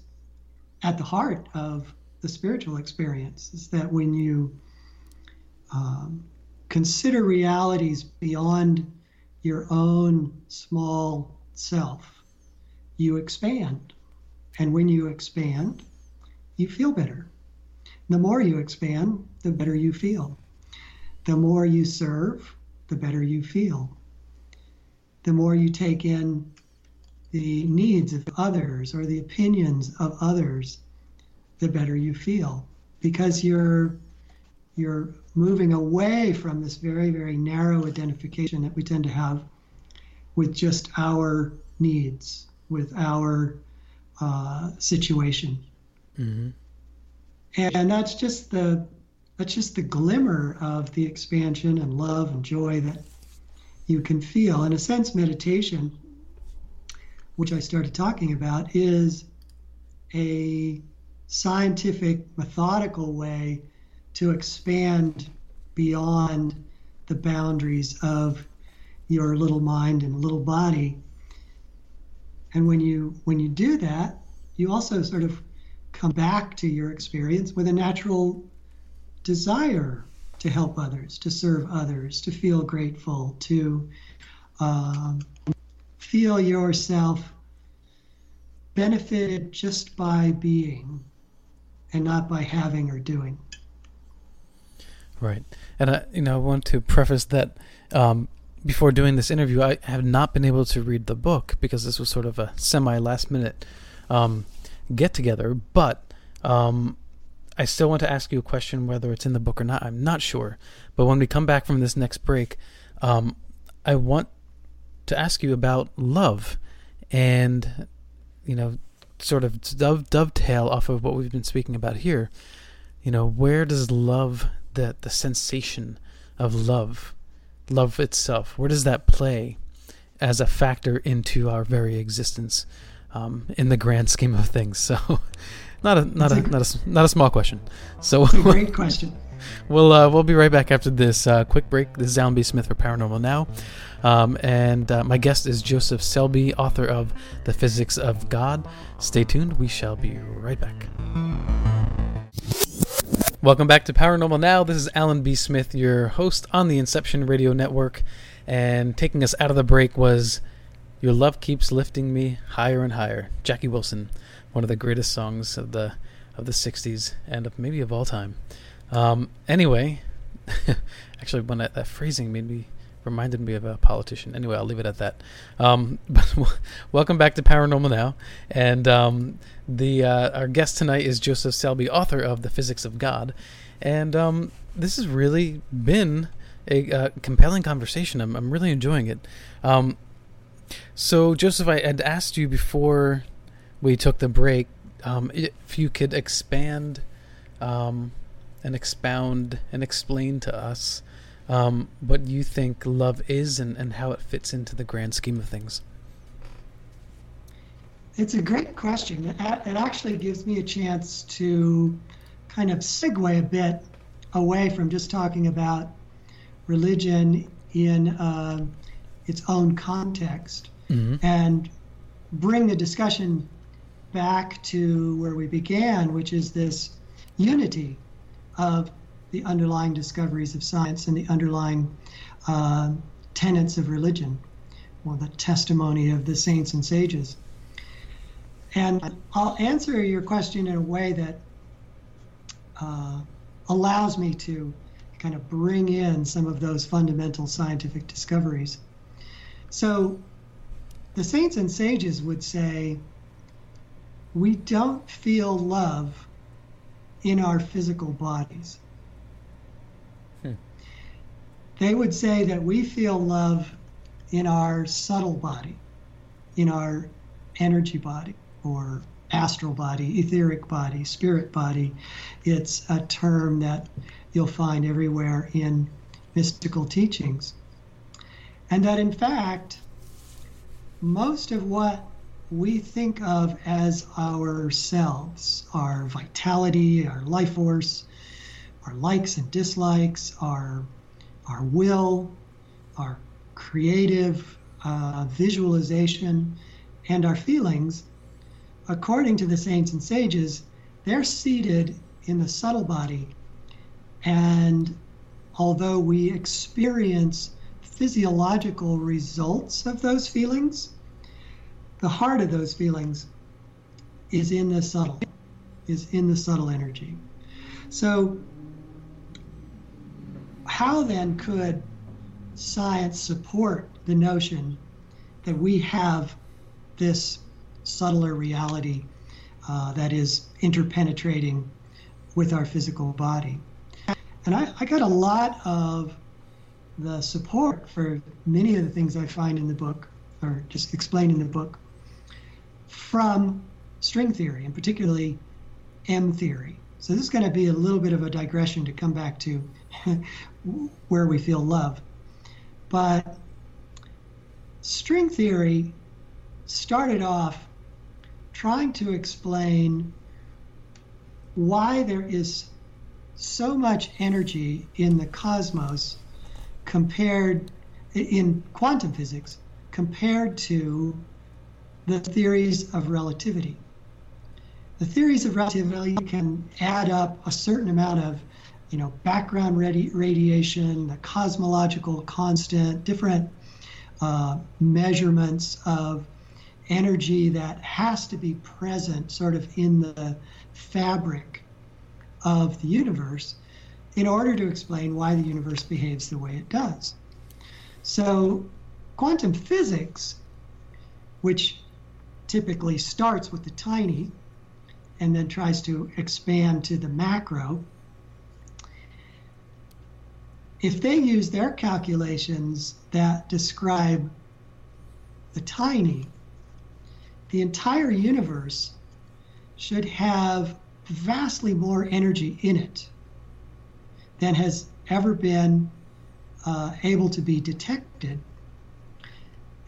at the heart of the spiritual experience is that when you um, consider realities beyond your own small self, you expand. And when you expand, you feel better. The more you expand, the better you feel. The more you serve, the better you feel. The more you take in the needs of others or the opinions of others, the better you feel because you're you're moving away from this very very narrow identification that we tend to have with just our needs with our uh, situation mm-hmm. and that's just the that's just the glimmer of the expansion and love and joy that you can feel in a sense meditation which i started talking about is a scientific, methodical way to expand beyond the boundaries of your little mind and little body. And when you when you do that, you also sort of come back to your experience with a natural desire to help others, to serve others, to feel grateful, to um, feel yourself benefited just by being and not by having or doing. Right, and I, you know, I want to preface that um, before doing this interview, I have not been able to read the book because this was sort of a semi last minute um, get together. But um, I still want to ask you a question, whether it's in the book or not. I'm not sure. But when we come back from this next break, um, I want to ask you about love and you know sort of dove, dovetail off of what we've been speaking about here. You know, where does love, the the sensation of love, love itself, where does that play as a factor into our very existence um, in the grand scheme of things? So, not a not a, a, not a not a small question. So, great question. We'll uh, we'll be right back after this uh, quick break. This is Alan B. Smith for Paranormal Now. Um, and uh, my guest is Joseph Selbie, author of The Physics of God. Stay tuned. We shall be right back. Welcome back to Paranormal Now. This is Alan B. Smith, your host on the Inception Radio Network. And taking us out of the break was Your Love Keeps Lifting Me Higher and Higher. Jackie Wilson, one of the greatest songs of the of the 60s and of maybe of all time. Um, anyway, actually, when that, that phrasing made me reminded me of a politician. Anyway, I'll leave it at that. Um, but welcome back to Paranormal Now, and um, the uh, our guest tonight is Joseph Selbie, author of The Physics of God, and um, this has really been a uh, compelling conversation. I'm, I'm really enjoying it. Um, so, Joseph, I had asked you before we took the break um, if you could expand um, and expound and explain to us um, what you think love is and, and how it fits into the grand scheme of things. It's a great question. It, it actually gives me a chance to kind of segue a bit away from just talking about religion in uh, its own context mm-hmm. and bring the discussion back to where we began, which is this unity of the underlying discoveries of science and the underlying uh, tenets of religion, or the testimony of the saints and sages. And I'll answer your question in a way that uh, allows me to kind of bring in some of those fundamental scientific discoveries. So, the saints and sages would say, we don't feel love in our physical bodies. Hmm. They would say that we feel love in our subtle body, in our energy body, or astral body, etheric body, spirit body. It's a term that you'll find everywhere in mystical teachings. And that in fact, most of what we think of as ourselves, our vitality, our life force, our likes and dislikes, our our will, our creative uh, visualization, and our feelings, according to the saints and sages, they're seated in the subtle body. And although we experience physiological results of those feelings, the heart of those feelings is in the subtle, is in the subtle energy. So, how then could science support the notion that we have this subtler reality uh, that is interpenetrating with our physical body? And I, I got a lot of the support for many of the things I find in the book, or just explain in the book, from string theory, and particularly M theory. So this is going to be a little bit of a digression to come back to where we feel love. But string theory started off trying to explain why there is so much energy in the cosmos compared in quantum physics compared to the theories of relativity. The theories of relativity can add up a certain amount of you know, background radi- radiation, the cosmological constant, different uh, measurements of energy that has to be present sort of in the fabric of the universe in order to explain why the universe behaves the way it does. So, quantum physics, which typically starts with the tiny and then tries to expand to the macro, if they use their calculations that describe the tiny, the entire universe should have vastly more energy in it than has ever been uh, able to be detected.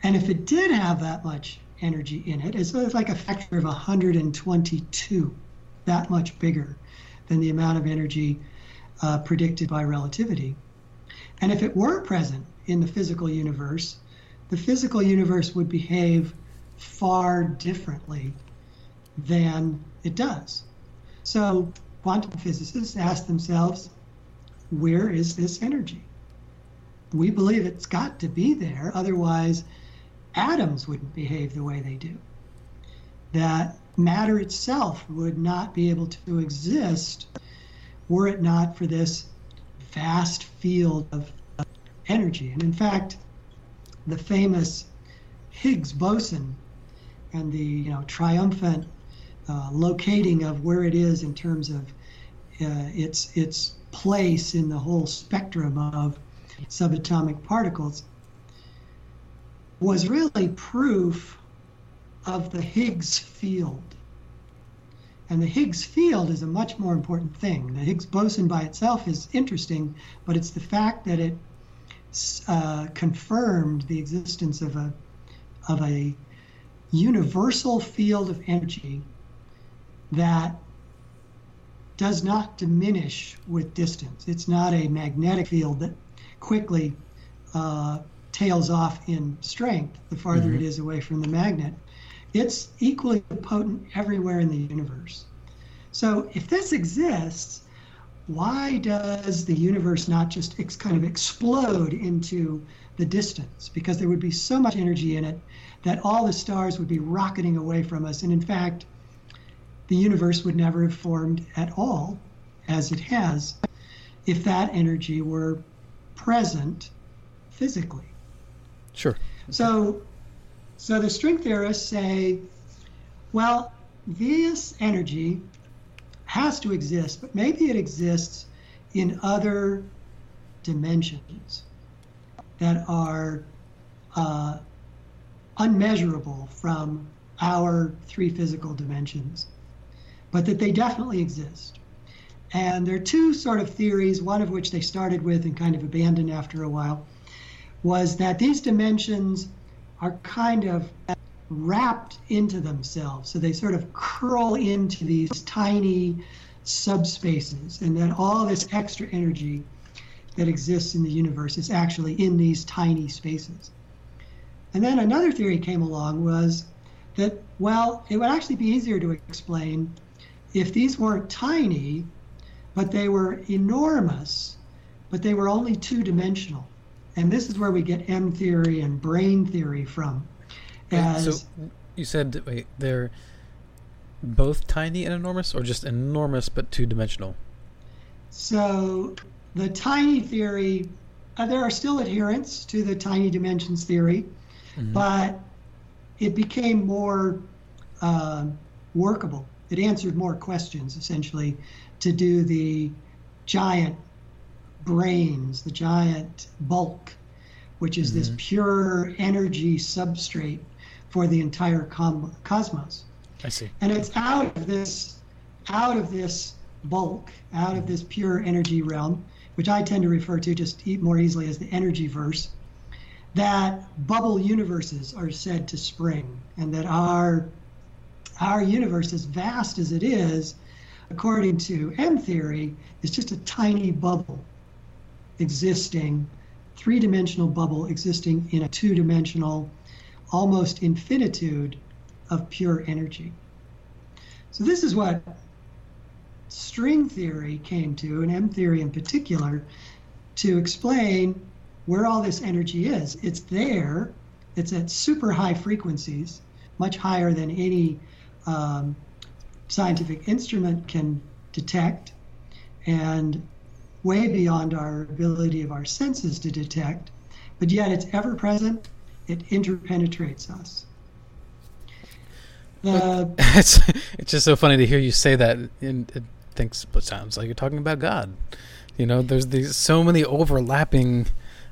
And if it did have that much energy in it, it's like a factor of 122, that much bigger than the amount of energy uh, predicted by relativity. And if it were present in the physical universe, the physical universe would behave far differently than it does. So quantum physicists ask themselves, where is this energy? We believe it's got to be there, otherwise, atoms wouldn't behave the way they do. That matter itself would not be able to exist were it not for this vast field of energy. And in fact, the famous Higgs boson and the you know triumphant uh, locating of where it is in terms of uh, its its place in the whole spectrum of subatomic particles was really proof of the Higgs field. And the Higgs field is a much more important thing. The Higgs boson by itself is interesting, but it's the fact that it uh, confirmed the existence of a of a universal field of energy that does not diminish with distance. It's not a magnetic field that quickly uh, tails off in strength the farther mm-hmm. it is away from the magnet. It's equally potent everywhere in the universe. So if this exists, why does the universe not just ex- kind of explode into the distance? Because there would be so much energy in it that all the stars would be rocketing away from us. And in fact, the universe would never have formed at all as it has if that energy were present physically. Sure. So so the string theorists say, well, this energy has to exist, but maybe it exists in other dimensions that are uh, unmeasurable from our three physical dimensions, but that they definitely exist. And there are two sort of theories, one of which they started with and kind of abandoned after a while, was that these dimensions are kind of wrapped into themselves. So they sort of curl into these tiny subspaces, and that all this extra energy that exists in the universe is actually in these tiny spaces. And then another theory came along was that, well, it would actually be easier to explain if these weren't tiny, but they were enormous, but they were only two dimensional. And this is where we get M theory and brane theory from. As, so you said, wait, they're both tiny and enormous, or just enormous but two dimensional? So the tiny theory, uh, there are still adherents to the tiny dimensions theory, mm-hmm. but it became more uh, workable. It answered more questions, essentially, to do the giant branes, the giant bulk, which is mm-hmm. this pure energy substrate for the entire com- cosmos. I see. And it's out of this, out of this bulk, out of this pure energy realm, which I tend to refer to just more easily as the energy verse, that bubble universes are said to spring, and that our our universe, as vast as it is, according to M theory, is just a tiny bubble existing, three dimensional bubble existing in a two dimensional, almost infinitude of pure energy. So, this is what string theory came to, and M theory in particular, to explain where all this energy is. It's there, it's at super high frequencies, much higher than any um, scientific instrument can detect, and way beyond our ability of our senses to detect, but yet it's ever present, it interpenetrates us. The, it's it's just so funny to hear you say that, and it thinks it sounds like you're talking about God. You know, there's these so many overlapping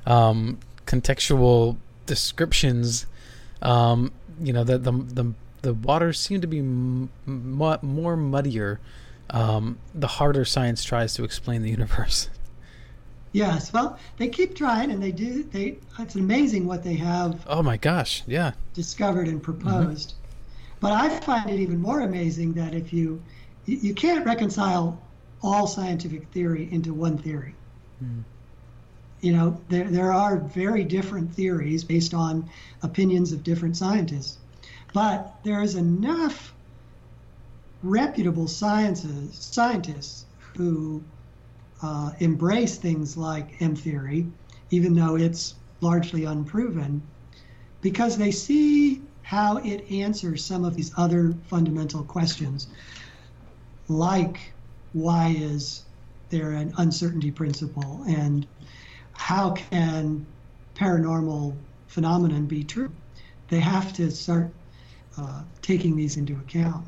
um, contextual descriptions. Um, you know, that the the the waters seem to be m- m- more muddier um, the harder science tries to explain the universe. Yes, well, they keep trying, and they do. They it's amazing what they have. Oh my gosh! Yeah. Discovered and proposed, mm-hmm. but I find it even more amazing that if you you can't reconcile all scientific theory into one theory. Mm. You know, there there are very different theories based on opinions of different scientists, but there is enough reputable sciences scientists who uh, embrace things like M theory, even though it's largely unproven, because they see how it answers some of these other fundamental questions, like why is there an uncertainty principle and how can paranormal phenomenon be true? They have to start uh, taking these into account.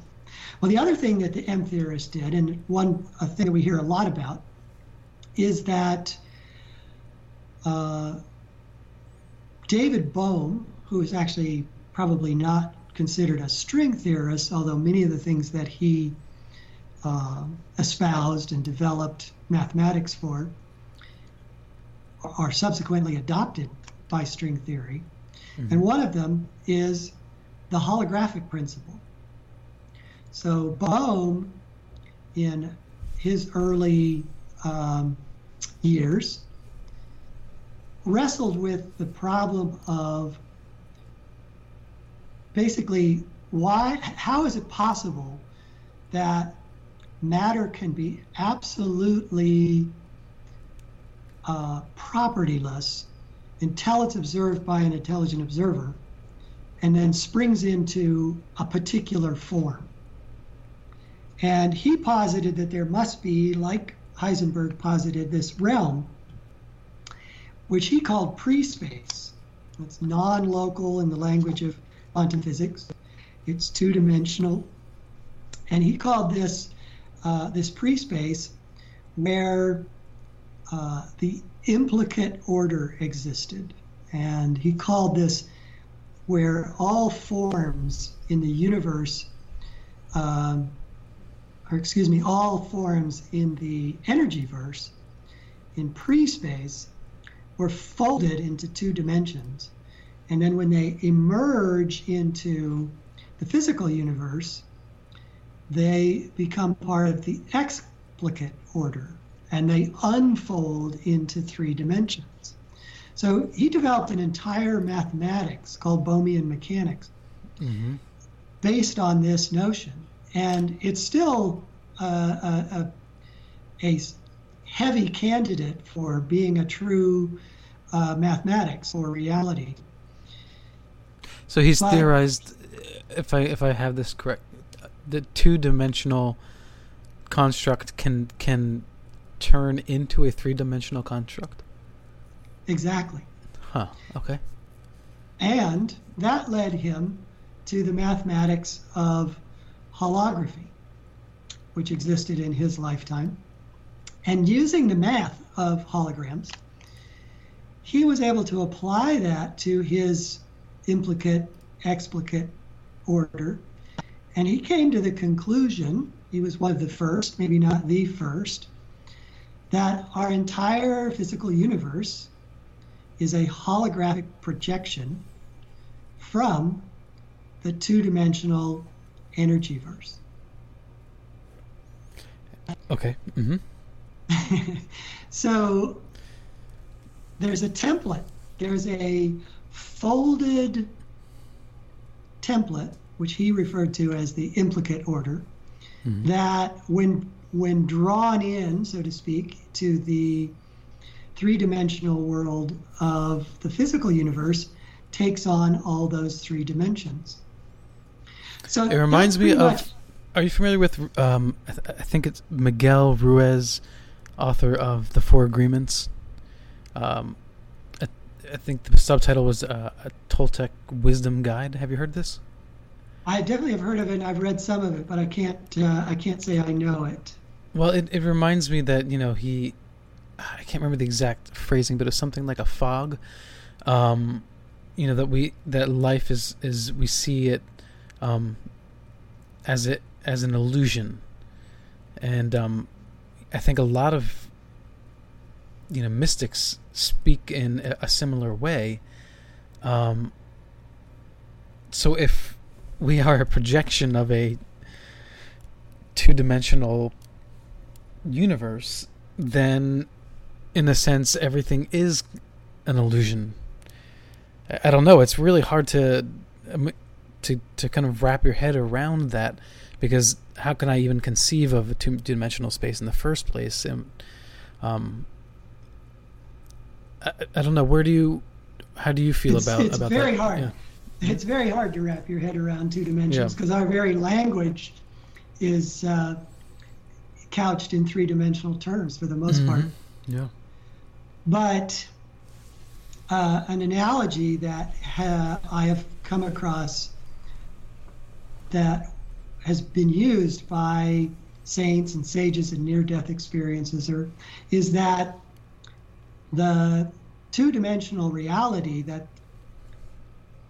Well, the other thing that the M theorists did, and one a thing that we hear a lot about, is that uh, David Bohm, who is actually probably not considered a string theorist, although many of the things that he uh, espoused and developed mathematics for are subsequently adopted by string theory. Mm-hmm. And one of them is the holographic principle. So Bohm, in his early um, years, wrestled with the problem of basically why, how is it possible that matter can be absolutely uh, propertyless until it's observed by an intelligent observer and then springs into a particular form. And he posited that there must be, like Heisenberg posited, this realm, which he called pre space. It's non local in the language of quantum physics, it's two dimensional. And he called this, uh, this pre space where uh, the implicate order existed. And he called this where all forms in the universe um, or excuse me, all forms in the energy verse in pre space were folded into two dimensions. And then when they emerge into the physical universe, they become part of the explicate order. and they unfold into three dimensions. So he developed an entire mathematics called Bohmian mechanics mm-hmm. based on this notion. And it's still a, a, a, heavy candidate for being a true uh, mathematics or reality. So he's but, theorized, if I if I have this correct, the two dimensional construct can can turn into a three dimensional construct. Exactly. Huh. Okay. And that led him to the mathematics of holography, which existed in his lifetime. And using the math of holograms, he was able to apply that to his implicate explicate order. And he came to the conclusion, he was one of the first, maybe not the first, that our entire physical universe is a holographic projection from the two dimensional energy verse. Okay. Mm-hmm. so there's a template, there's a folded template, which he referred to as the implicate order, mm-hmm. that when when drawn in, so to speak, to the three dimensional world of the physical universe takes on all those three dimensions. So it reminds me much, of. Are you familiar with? Um, I, th- I, think it's Miguel Ruiz, author of the Four Agreements. Um, I, I think the subtitle was uh, a Toltec Wisdom Guide. Have you heard this? I definitely have heard of it. and I've read some of it, but I can't. Uh, I can't say I know it. Well, it, it reminds me that you know he I can't remember the exact phrasing, but it's something like a fog. Um, you know that we that life is is we see it um, as it as an illusion, and um, I think a lot of you know mystics speak in a, similar way. Um, so if we are a projection of a two-dimensional universe, then in a sense, everything is an illusion. I don't know. It's really hard to to to kind of wrap your head around that because how can I even conceive of a two dimensional space in the first place? And, um, I, I, don't know. Where do you? How do you feel it's, about that? it's about very that? hard. Yeah. It's very hard to wrap your head around two dimensions because yeah. our very language is uh, couched in three dimensional terms for the most mm-hmm. part. Yeah. But uh, an analogy that ha- I have come across that has been used by saints and sages in near death experiences are, is that the two dimensional reality that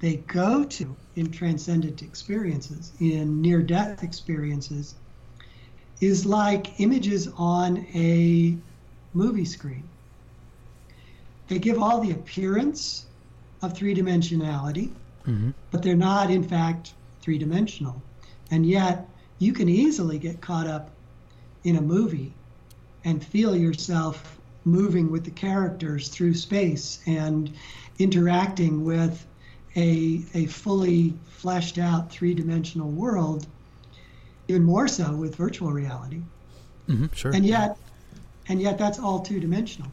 they go to in transcendent experiences, in near death experiences, is like images on a movie screen. They give all the appearance of three dimensionality, mm-hmm. but they're not, in fact, three dimensional. And yet, you can easily get caught up in a movie and feel yourself moving with the characters through space and interacting with a, a fully fleshed out three dimensional world, even more so with virtual reality. Mm-hmm, sure. And yet, and yet that's all two dimensional.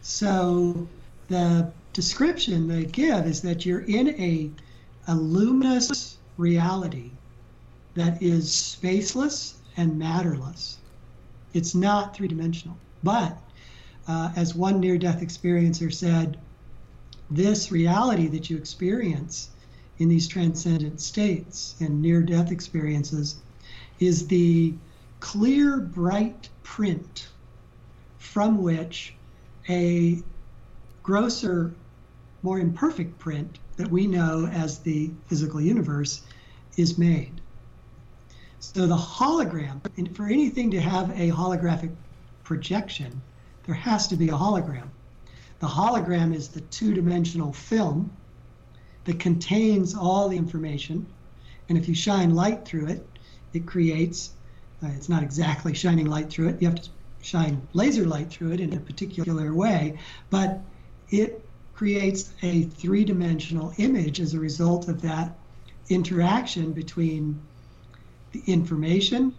So the description they give is that you're in a, a luminous reality that is spaceless and matterless. It's not three dimensional. But uh, as one near death experiencer said, this reality that you experience in these transcendent states and near death experiences is the clear, bright print from which a grosser, more imperfect print that we know as the physical universe is made. So the hologram, for anything to have a holographic projection, there has to be a hologram. The hologram is the two dimensional film that contains all the information. And if you shine light through it, it creates, uh, it's not exactly shining light through it, you have to shine laser light through it in a particular way, but it creates a three dimensional image as a result of that interaction between the information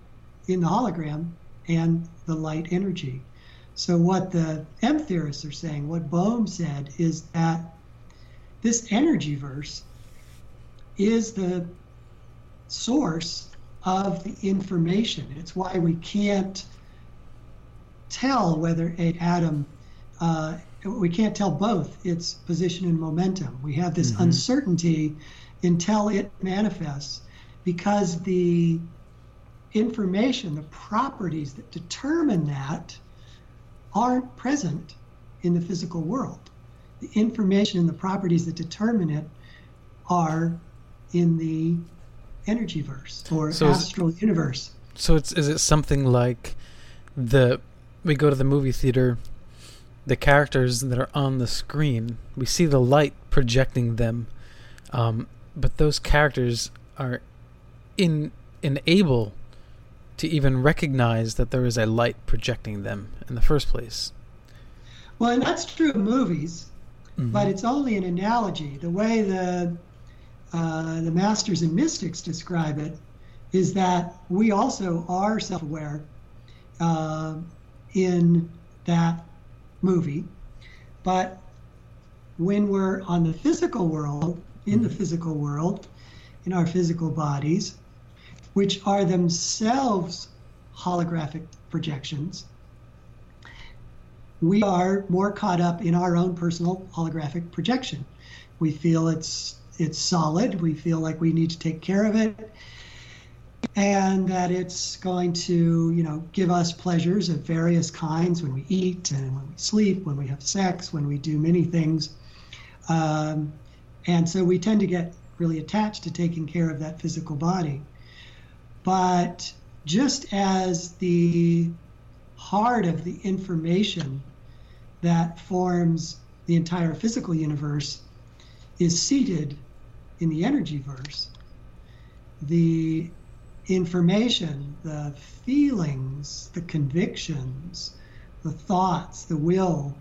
in the hologram and the light energy. So, what the M theorists are saying, what Bohm said, is that this energy verse is the source of the information. It's why we can't tell whether a atom, uh, we can't tell both its position and momentum. We have this mm-hmm. uncertainty until it manifests because the information, the properties that determine that aren't present in the physical world. The information and the properties that determine it are in the energy verse or so astral universe. So it's is it something like the we go to the movie theater the characters that are on the screen we see the light projecting them um, but those characters are in unable to even recognize that there is a light projecting them in the first place. Well, and that's true of movies, mm-hmm. but it's only an analogy. The way the uh, the masters and mystics describe it is that we also are self-aware uh, in that movie, but when we're on the physical world, in the mm-hmm. physical world, in our physical bodies, which are themselves holographic projections, we are more caught up in our own personal holographic projection. We feel it's it's solid. We feel like we need to take care of it, and that it's going to, you know, give us pleasures of various kinds when we eat and when we sleep, when we have sex, when we do many things. Um, and so we tend to get really attached to taking care of that physical body. But just as the heart of the information that forms the entire physical universe is seated in the energy verse, the information, the feelings, the convictions, the thoughts, the will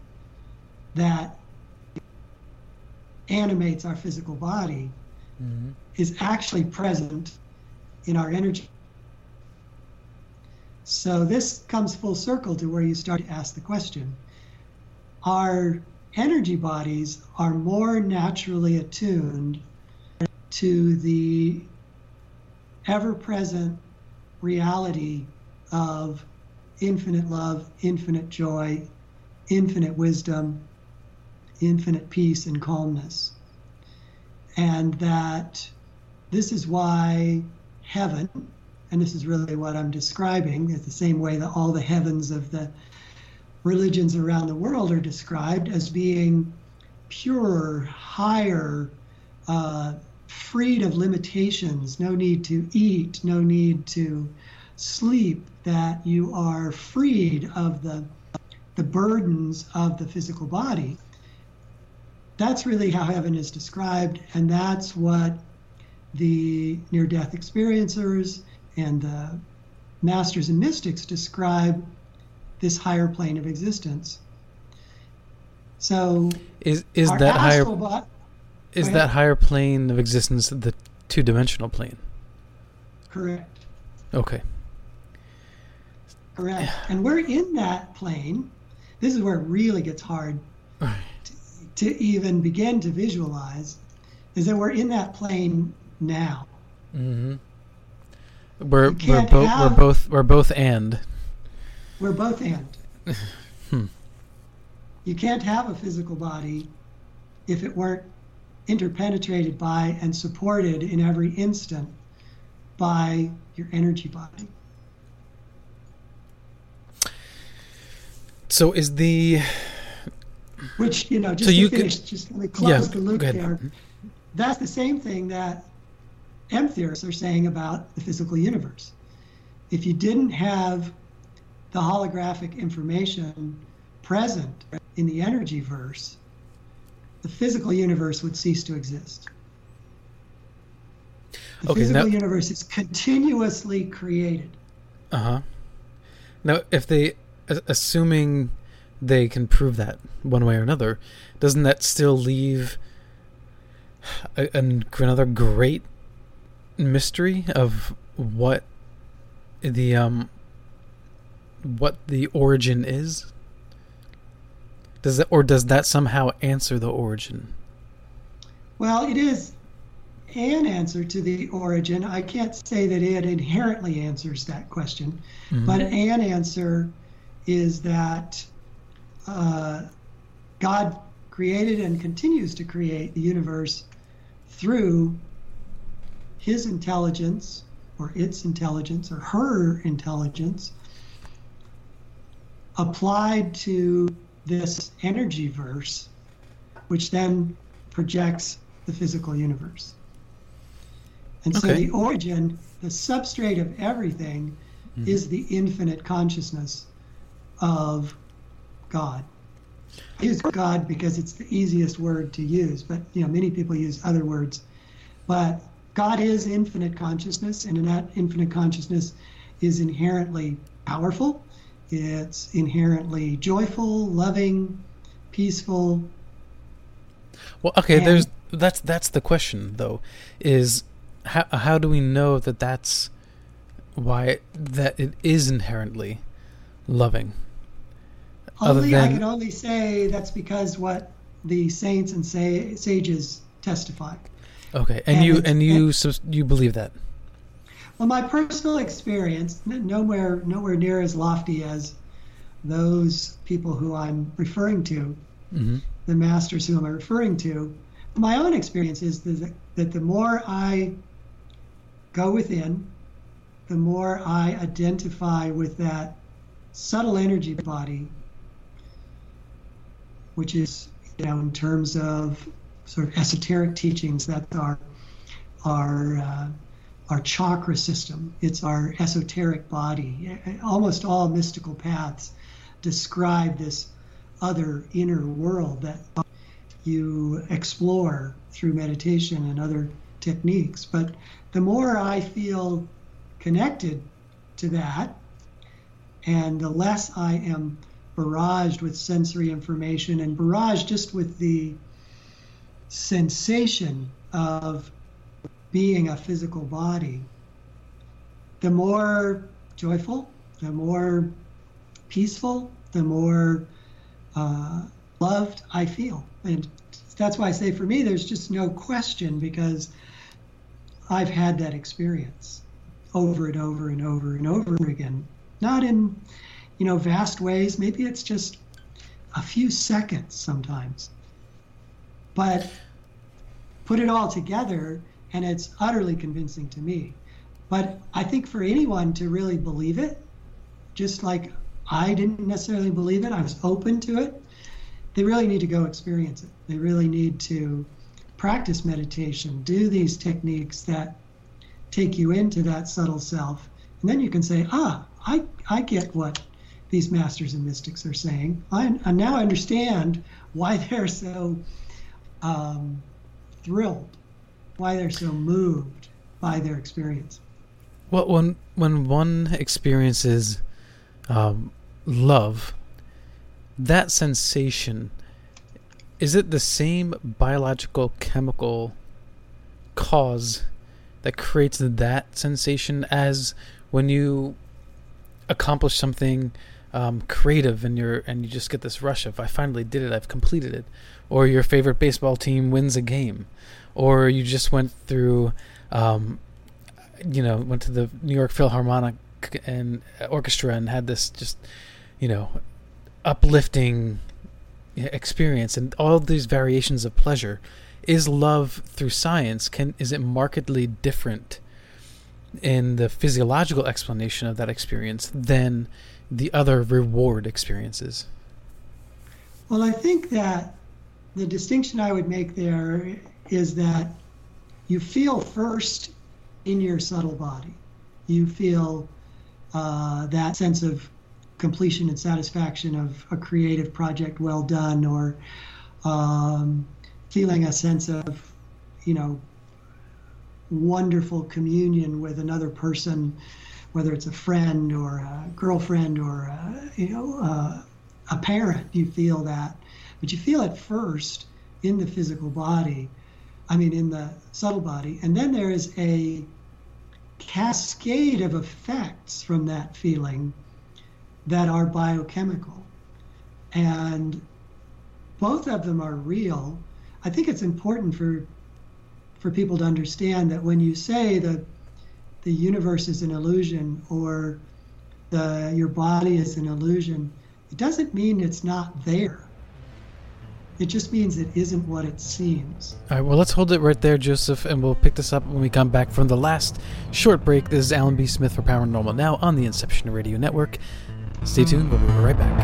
that animates our physical body mm-hmm. is actually present in our energy. So this comes full circle to where you start to ask the question Our energy bodies are more naturally attuned to the ever present reality of infinite love, infinite joy, infinite wisdom, infinite peace and calmness. And that this is why heaven, and this is really what I'm describing, is the same way that all the heavens of the religions around the world are described as being pure, higher, uh, freed of limitations, no need to eat, no need to sleep, that you are freed of the, the burdens of the physical body that's really how heaven is described, and that's what the near death experiencers and the masters and mystics describe this higher plane of existence. So is is that higher is that higher plane of existence the two dimensional plane? Correct. Okay. Correct. And we're in that plane. This is where it really gets hard to even begin to visualize is that we're in that plane now. Mm-hmm. We're we're both we're both we're both and. We're both and. hmm. You can't have a physical body if it weren't interpenetrated by and supported in every instant by your energy body. So is the which, you know, just so to finish, could, just let me close yeah, the loop there. That's the same thing that M theorists are saying about the physical universe. If you didn't have the holographic information present in the energy verse, the physical universe would cease to exist. The okay, physical now, universe is continuously created. Uh huh. Now, if they assuming they can prove that one way or another, doesn't that still leave a, another great mystery of what the um what the origin is? Does that or does that somehow answer the origin? Well, it is an answer to the origin. I can't say that it inherently answers that question, mm-hmm. but an answer is that uh, God created and continues to create the universe through his intelligence or its intelligence or her intelligence applied to this energy verse, which then projects the physical universe. And so okay. the origin, the substrate of everything, mm-hmm. is the infinite consciousness of God. I use God because it's the easiest word to use, but you know many people use other words. But God is infinite consciousness, and in that infinite consciousness is inherently powerful. It's inherently joyful, loving, peaceful. Well, okay, and, there's that's that's the question though, is how how do we know that that's why that it is inherently loving? Only than... I can only say that's because what the saints and say, sages testify. Okay, and, and you and you and, you believe that? Well, my personal experience, nowhere nowhere near as lofty as those people who I'm referring to, mm-hmm. the masters who I'm referring to. My own experience is that, that the more I go within, the more I identify with that subtle energy body which is, you know, in terms of sort of esoteric teachings, that our our uh, our chakra system. It's our esoteric body. Almost all mystical paths describe this other inner world that you explore through meditation and other techniques. But the more I feel connected to that, and the less I am barraged with sensory information and barraged just with the sensation of being a physical body, the more joyful, the more peaceful, the more uh, loved I feel. And that's why I say for me, there's just no question because I've had that experience over and over and over and over again. Not in you know, vast ways. Maybe it's just a few seconds sometimes. But put it all together, and it's utterly convincing to me. But I think for anyone to really believe it, just like I didn't necessarily believe it, I was open to it, they really need to go experience it. They really need to practice meditation, do these techniques that take you into that subtle self. And then you can say, ah, I, I get what these masters and mystics are saying. I, I now understand why they're so um, thrilled, why they're so moved by their experience. Well, when when one experiences um, love, that sensation is it the same biological chemical cause that creates that sensation as when you accomplish something um, creative and you're and you just get this rush of I finally did it, I've completed it, or your favorite baseball team wins a game, or you just went through, um, you know, went to the New York Philharmonic and orchestra and had this just, you know, uplifting experience and all these variations of pleasure. Is love through science can is it markedly different in the physiological explanation of that experience than the other reward experiences? Well, I think that the distinction I would make there is that you feel first in your subtle body. You feel uh, that sense of completion and satisfaction of a creative project well done, or um, feeling a sense of, you know, wonderful communion with another person whether it's a friend or a girlfriend or a, you know uh, a parent, you feel that, but you feel it first in the physical body. I mean, in the subtle body, and then there is a cascade of effects from that feeling that are biochemical, and both of them are real. I think it's important for for people to understand that when you say that the universe is an illusion or the your body is an illusion, it doesn't mean it's not there. It just means it isn't what it seems. All right, well, let's hold it right there, Joseph, and we'll pick this up when we come back from the last short break. This is Alan B. Smith for Paranormal Now on the Inception Radio Network. Stay tuned, we'll be right back.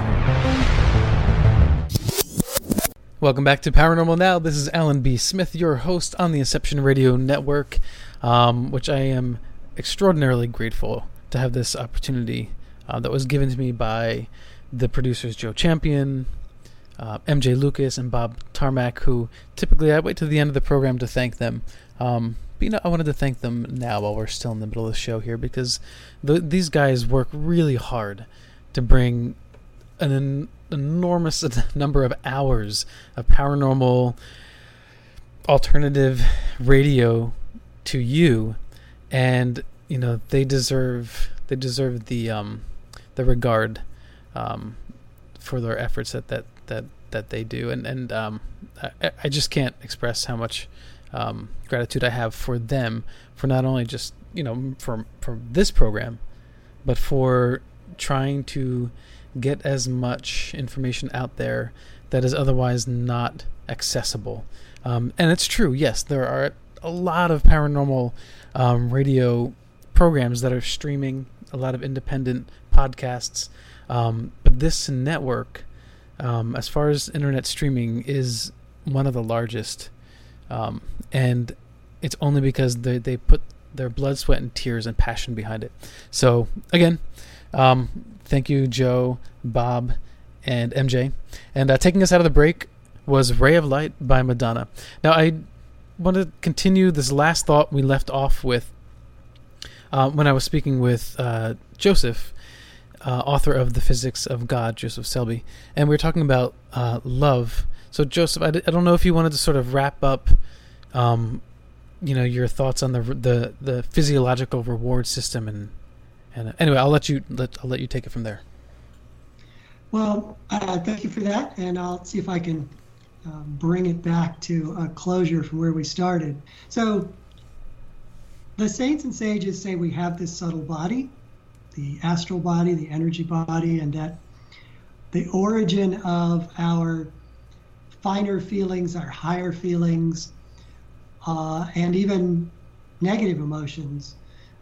Welcome back to Paranormal Now. This is Alan B. Smith, your host on the Inception Radio Network, um, which I am extraordinarily grateful to have this opportunity uh, that was given to me by the producers Joe Champion, uh, MJ Lucas, and Bob Tarmac, who typically I wait to the end of the program to thank them. Um, but you know, I wanted to thank them now while we're still in the middle of the show here because the, these guys work really hard to bring an, an enormous number of hours of paranormal alternative radio to you and you know they deserve they deserve the um the regard um for their efforts that that that that they do and and um I, I just can't express how much um gratitude I have for them for not only just you know for for this program but for trying to get as much information out there that is otherwise not accessible um, and it's true yes there are a lot of paranormal um, radio programs that are streaming, a lot of independent podcasts. Um, but this network, um, as far as internet streaming, is one of the largest. Um, and it's only because they, they put their blood, sweat, and tears and passion behind it. So, again, um, thank you, Joe, Bob, and MJ. And uh, taking us out of the break was Ray of Light by Madonna. Now, I want to continue this last thought we left off with uh, when I was speaking with uh, Joseph, uh, author of The Physics of God, Joseph Selbie, and we are talking about uh, love. So, Joseph, I d- I don't know if you wanted to sort of wrap up, um, you know, your thoughts on the the the physiological reward system, and and anyway, I'll let you let I'll let you take it from there. Well, uh, thank you for that, and I'll see if I can uh, bring it back to a closure from where we started. So, the saints and sages say we have this subtle body, the astral body, the energy body, and that the origin of our finer feelings, our higher feelings, uh, and even negative emotions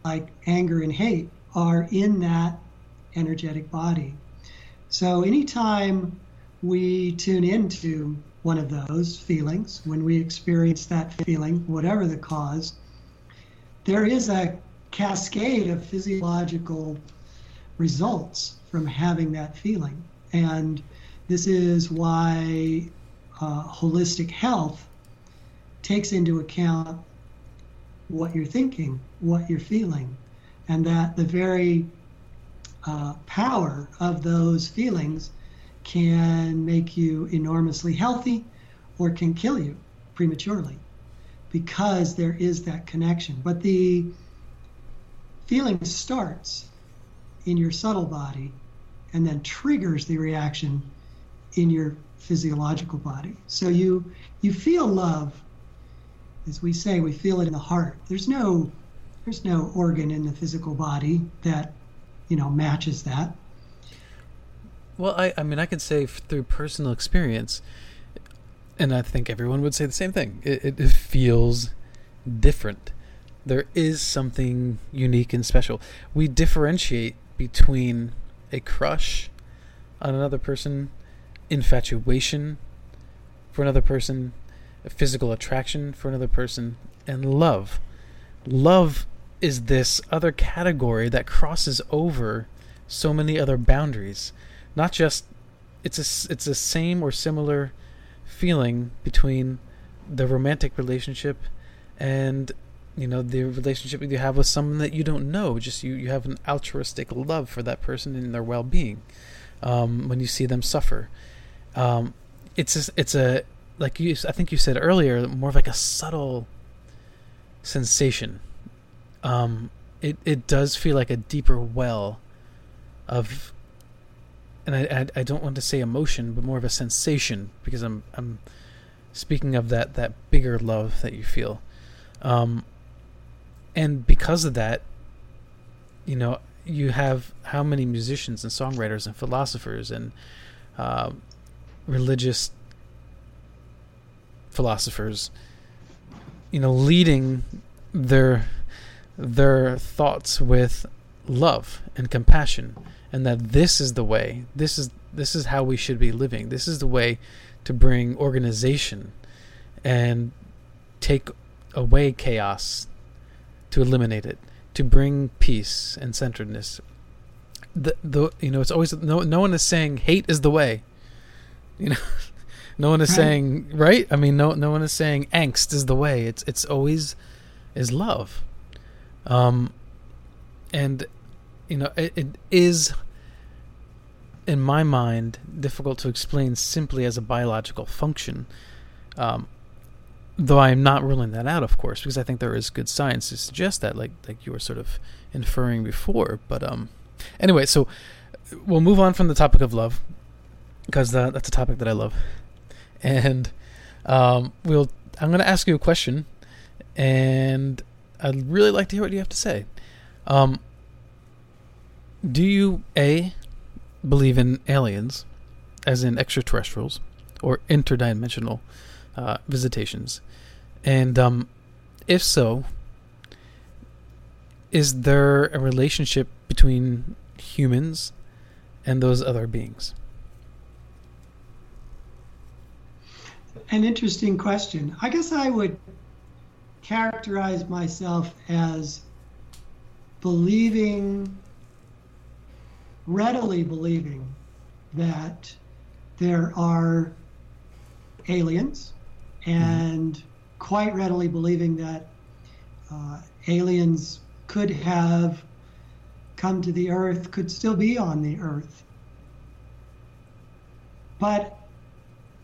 like anger and hate are in that energetic body. So, anytime we tune into one of those feelings, when we experience that feeling, whatever the cause, there is a cascade of physiological results from having that feeling. And this is why uh, holistic health takes into account what you're thinking, what you're feeling, and that the very uh, power of those feelings can make you enormously healthy or can kill you prematurely because there is that connection. But the feeling starts in your subtle body and then triggers the reaction in your physiological body. So you you feel love as we say we feel it in the heart. There's no there's no organ in the physical body that you know matches that. Well, I, I mean, I can say through personal experience, and I think everyone would say the same thing. It, it, feels different. There is something unique and special. We differentiate between a crush on another person, infatuation for another person, physical attraction for another person, and love. Love is this other category that crosses over so many other boundaries not just it's a it's the same or similar feeling between the romantic relationship and you know the relationship that you have with someone that you don't know just you you have an altruistic love for that person and their well-being um, when you see them suffer. Um, it's a, it's a like you I think you said earlier more of like a subtle sensation. Um, it it does feel like a deeper well of and I, I, I don't want to say emotion but more of a sensation because I'm I'm speaking of that that bigger love that you feel. Um, and because of that, you know, you have how many musicians and songwriters and philosophers and uh, religious philosophers, you know, leading their their thoughts with love and compassion, and that this is the way. This is this is how we should be living. This is the way to bring organization and take away chaos to eliminate it, to bring peace and centeredness. The the you know it's always no no one is saying hate is the way. You know, no one is right. saying right. I mean, no no one is saying angst is the way. It's it's always is love, um, and you know it, it is in my mind difficult to explain simply as a biological function. Um, though I am not ruling that out, of course, because I think there is good science to suggest that, like like you were sort of inferring before. But um, anyway, so we'll move on from the topic of love because that, that's a topic that I love, and um, we'll. I'm going to ask you a question, and I'd really like to hear what you have to say. Um, do you a believe in aliens, as in extraterrestrials or interdimensional? Uh, visitations, and um, if so, is there a relationship between humans and those other beings? An interesting question. I guess I would characterize myself as believing, readily believing, that there are aliens and mm-hmm. quite readily believing that uh, aliens could have come to the earth, could still be on the earth. But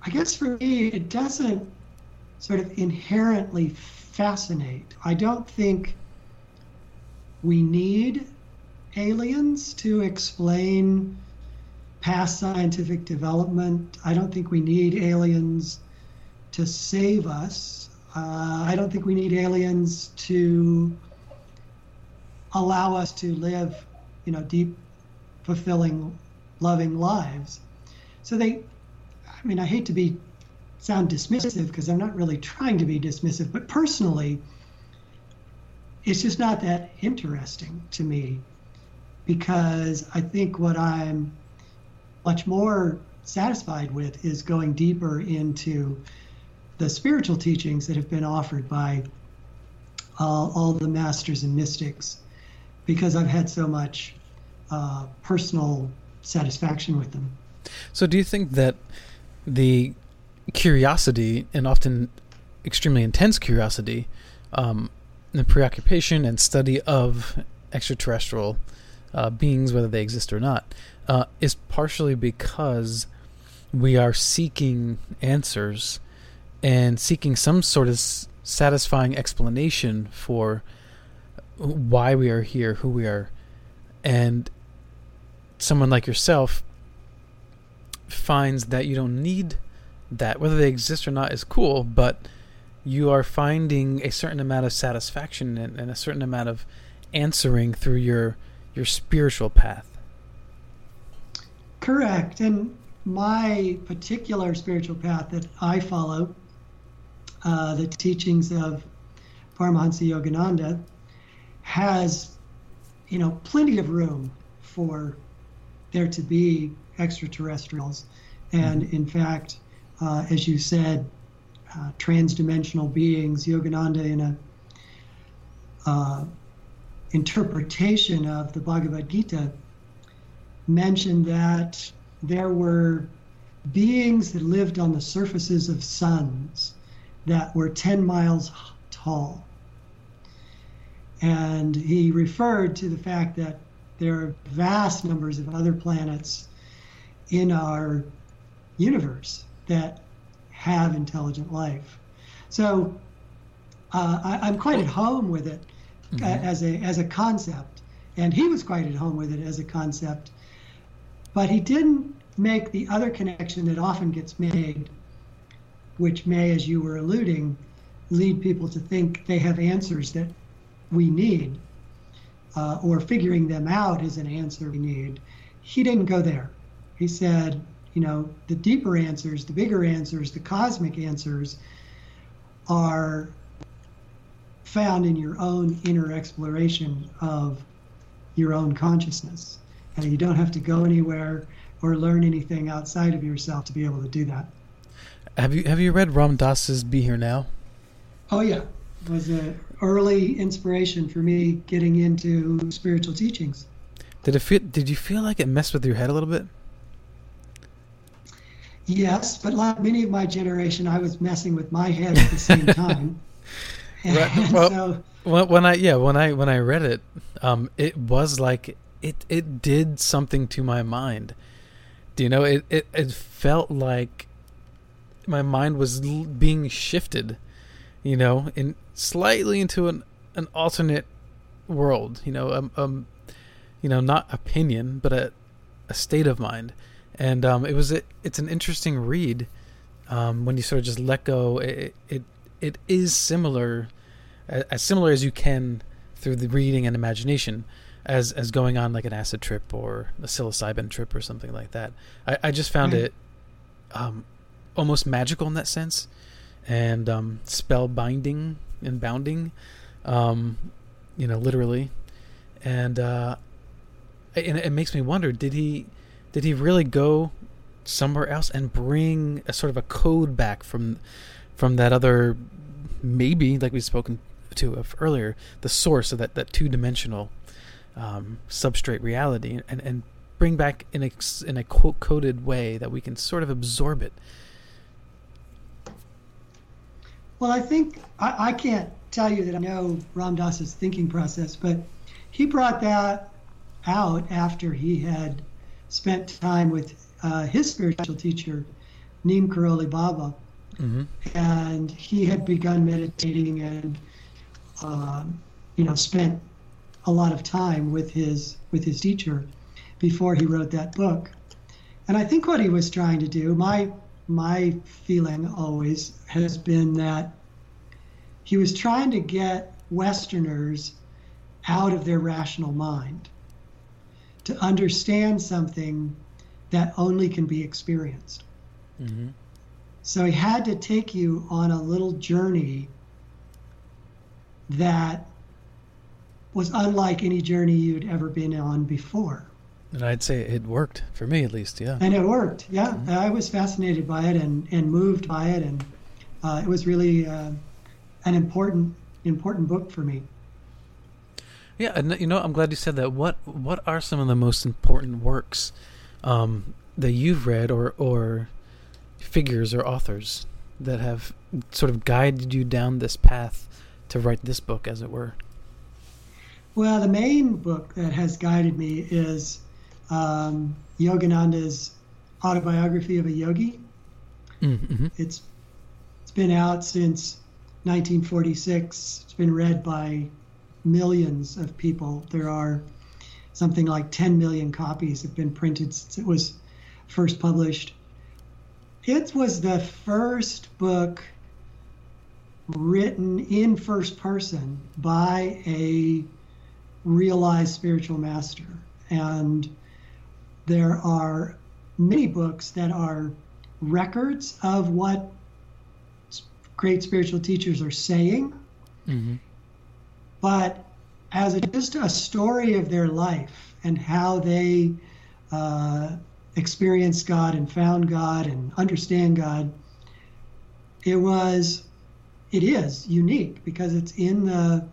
I guess for me, it doesn't sort of inherently fascinate. I don't think we need aliens to explain past scientific development. I don't think we need aliens to save us. Uh, I don't think we need aliens to allow us to live, you know, deep, fulfilling, loving lives. So they, I mean, I hate to be sound dismissive because I'm not really trying to be dismissive, but personally, it's just not that interesting to me because I think what I'm much more satisfied with is going deeper into the spiritual teachings that have been offered by uh, all the masters and mystics because I've had so much uh, personal satisfaction with them. So, do you think that the curiosity and often extremely intense curiosity, um, the preoccupation and study of extraterrestrial uh, beings, whether they exist or not, uh, is partially because we are seeking answers and seeking some sort of satisfying explanation for why we are here, who we are, and someone like yourself finds that you don't need that, whether they exist or not, is cool, but you are finding a certain amount of satisfaction and, and a certain amount of answering through your your spiritual path. Correct, and my particular spiritual path that I follow uh, the teachings of Paramahansa Yogananda has, you know, plenty of room for there to be extraterrestrials. And in fact, uh, as you said, uh, transdimensional beings, Yogananda in a uh, interpretation of the Bhagavad Gita mentioned that there were beings that lived on the surfaces of suns that were 10 miles tall. And he referred to the fact that there are vast numbers of other planets in our universe that have intelligent life. So uh, I, am quite at home with it mm-hmm. as a as a concept, and he was quite at home with it as a concept. But he didn't make the other connection that often gets made, which may, as you were alluding, lead people to think they have answers that we need, uh, or figuring them out is an answer we need. He didn't go there. He said, you know, the deeper answers, the bigger answers, the cosmic answers are found in your own inner exploration of your own consciousness. And you don't have to go anywhere or learn anything outside of yourself to be able to do that. Have you have you read Ram Dass's Be Here Now? Oh yeah, it was an early inspiration for me getting into spiritual teachings. Did it feel? Did you feel like it messed with your head a little bit? Yes, but like many of my generation, I was messing with my head at the same time. right. Well, so, when I yeah when I when I read it, um, it was like it it did something to my mind. Do you know it it, it felt like my mind was l- being shifted, you know, in slightly into an an alternate world. You know, um, um you know, not opinion, but a a state of mind, and um, it was it, it's an interesting read. Um, when you sort of just let go, it, it it is similar, as similar as you can through the reading and imagination, as as going on like an acid trip or a psilocybin trip or something like that. I, I just found right. it um, almost magical in that sense, and um, spell binding and bounding, um, you know, literally, and uh, and it makes me wonder: did he did he really go somewhere else and bring a sort of a code back from from that other maybe like we've spoken to of earlier the source of that that two dimensional um, substrate reality and and bring back in a in a coded way that we can sort of absorb it. Well, I think I, I can't tell you that I know Ram Dass's thinking process, but he brought that out after he had spent time with uh, his spiritual teacher, Neem Karoli Baba, Mm-hmm. And he had begun meditating and, um, you know, spent a lot of time with his with his teacher before he wrote that book. And I think what he was trying to do, my my feeling always has been that he was trying to get Westerners out of their rational mind to understand something that only can be experienced. Mm-hmm. So he had to take you on a little journey that was unlike any journey you'd ever been on before. And I'd say it worked for me at least, yeah. And it worked, yeah. Mm-hmm. I was fascinated by it and, and moved by it, and uh, it was really uh, an important important book for me. Yeah, and you know, I'm glad you said that. What what are some of the most important works um, that you've read or or figures or authors that have sort of guided you down this path to write this book, as it were? Well, the main book that has guided me is um, Yogananda's autobiography of a yogi. Mm-hmm. It's it's been out since 1946. It's been read by millions of people. There are something like 10 million copies have been printed since it was first published. It was the first book written in first person by a realized spiritual master. And there are many books that are records of what great spiritual teachers are saying. Mm-hmm. But as a, just a story of their life and how they uh, experienced God and found God and understand God, it was, it is unique because it's in the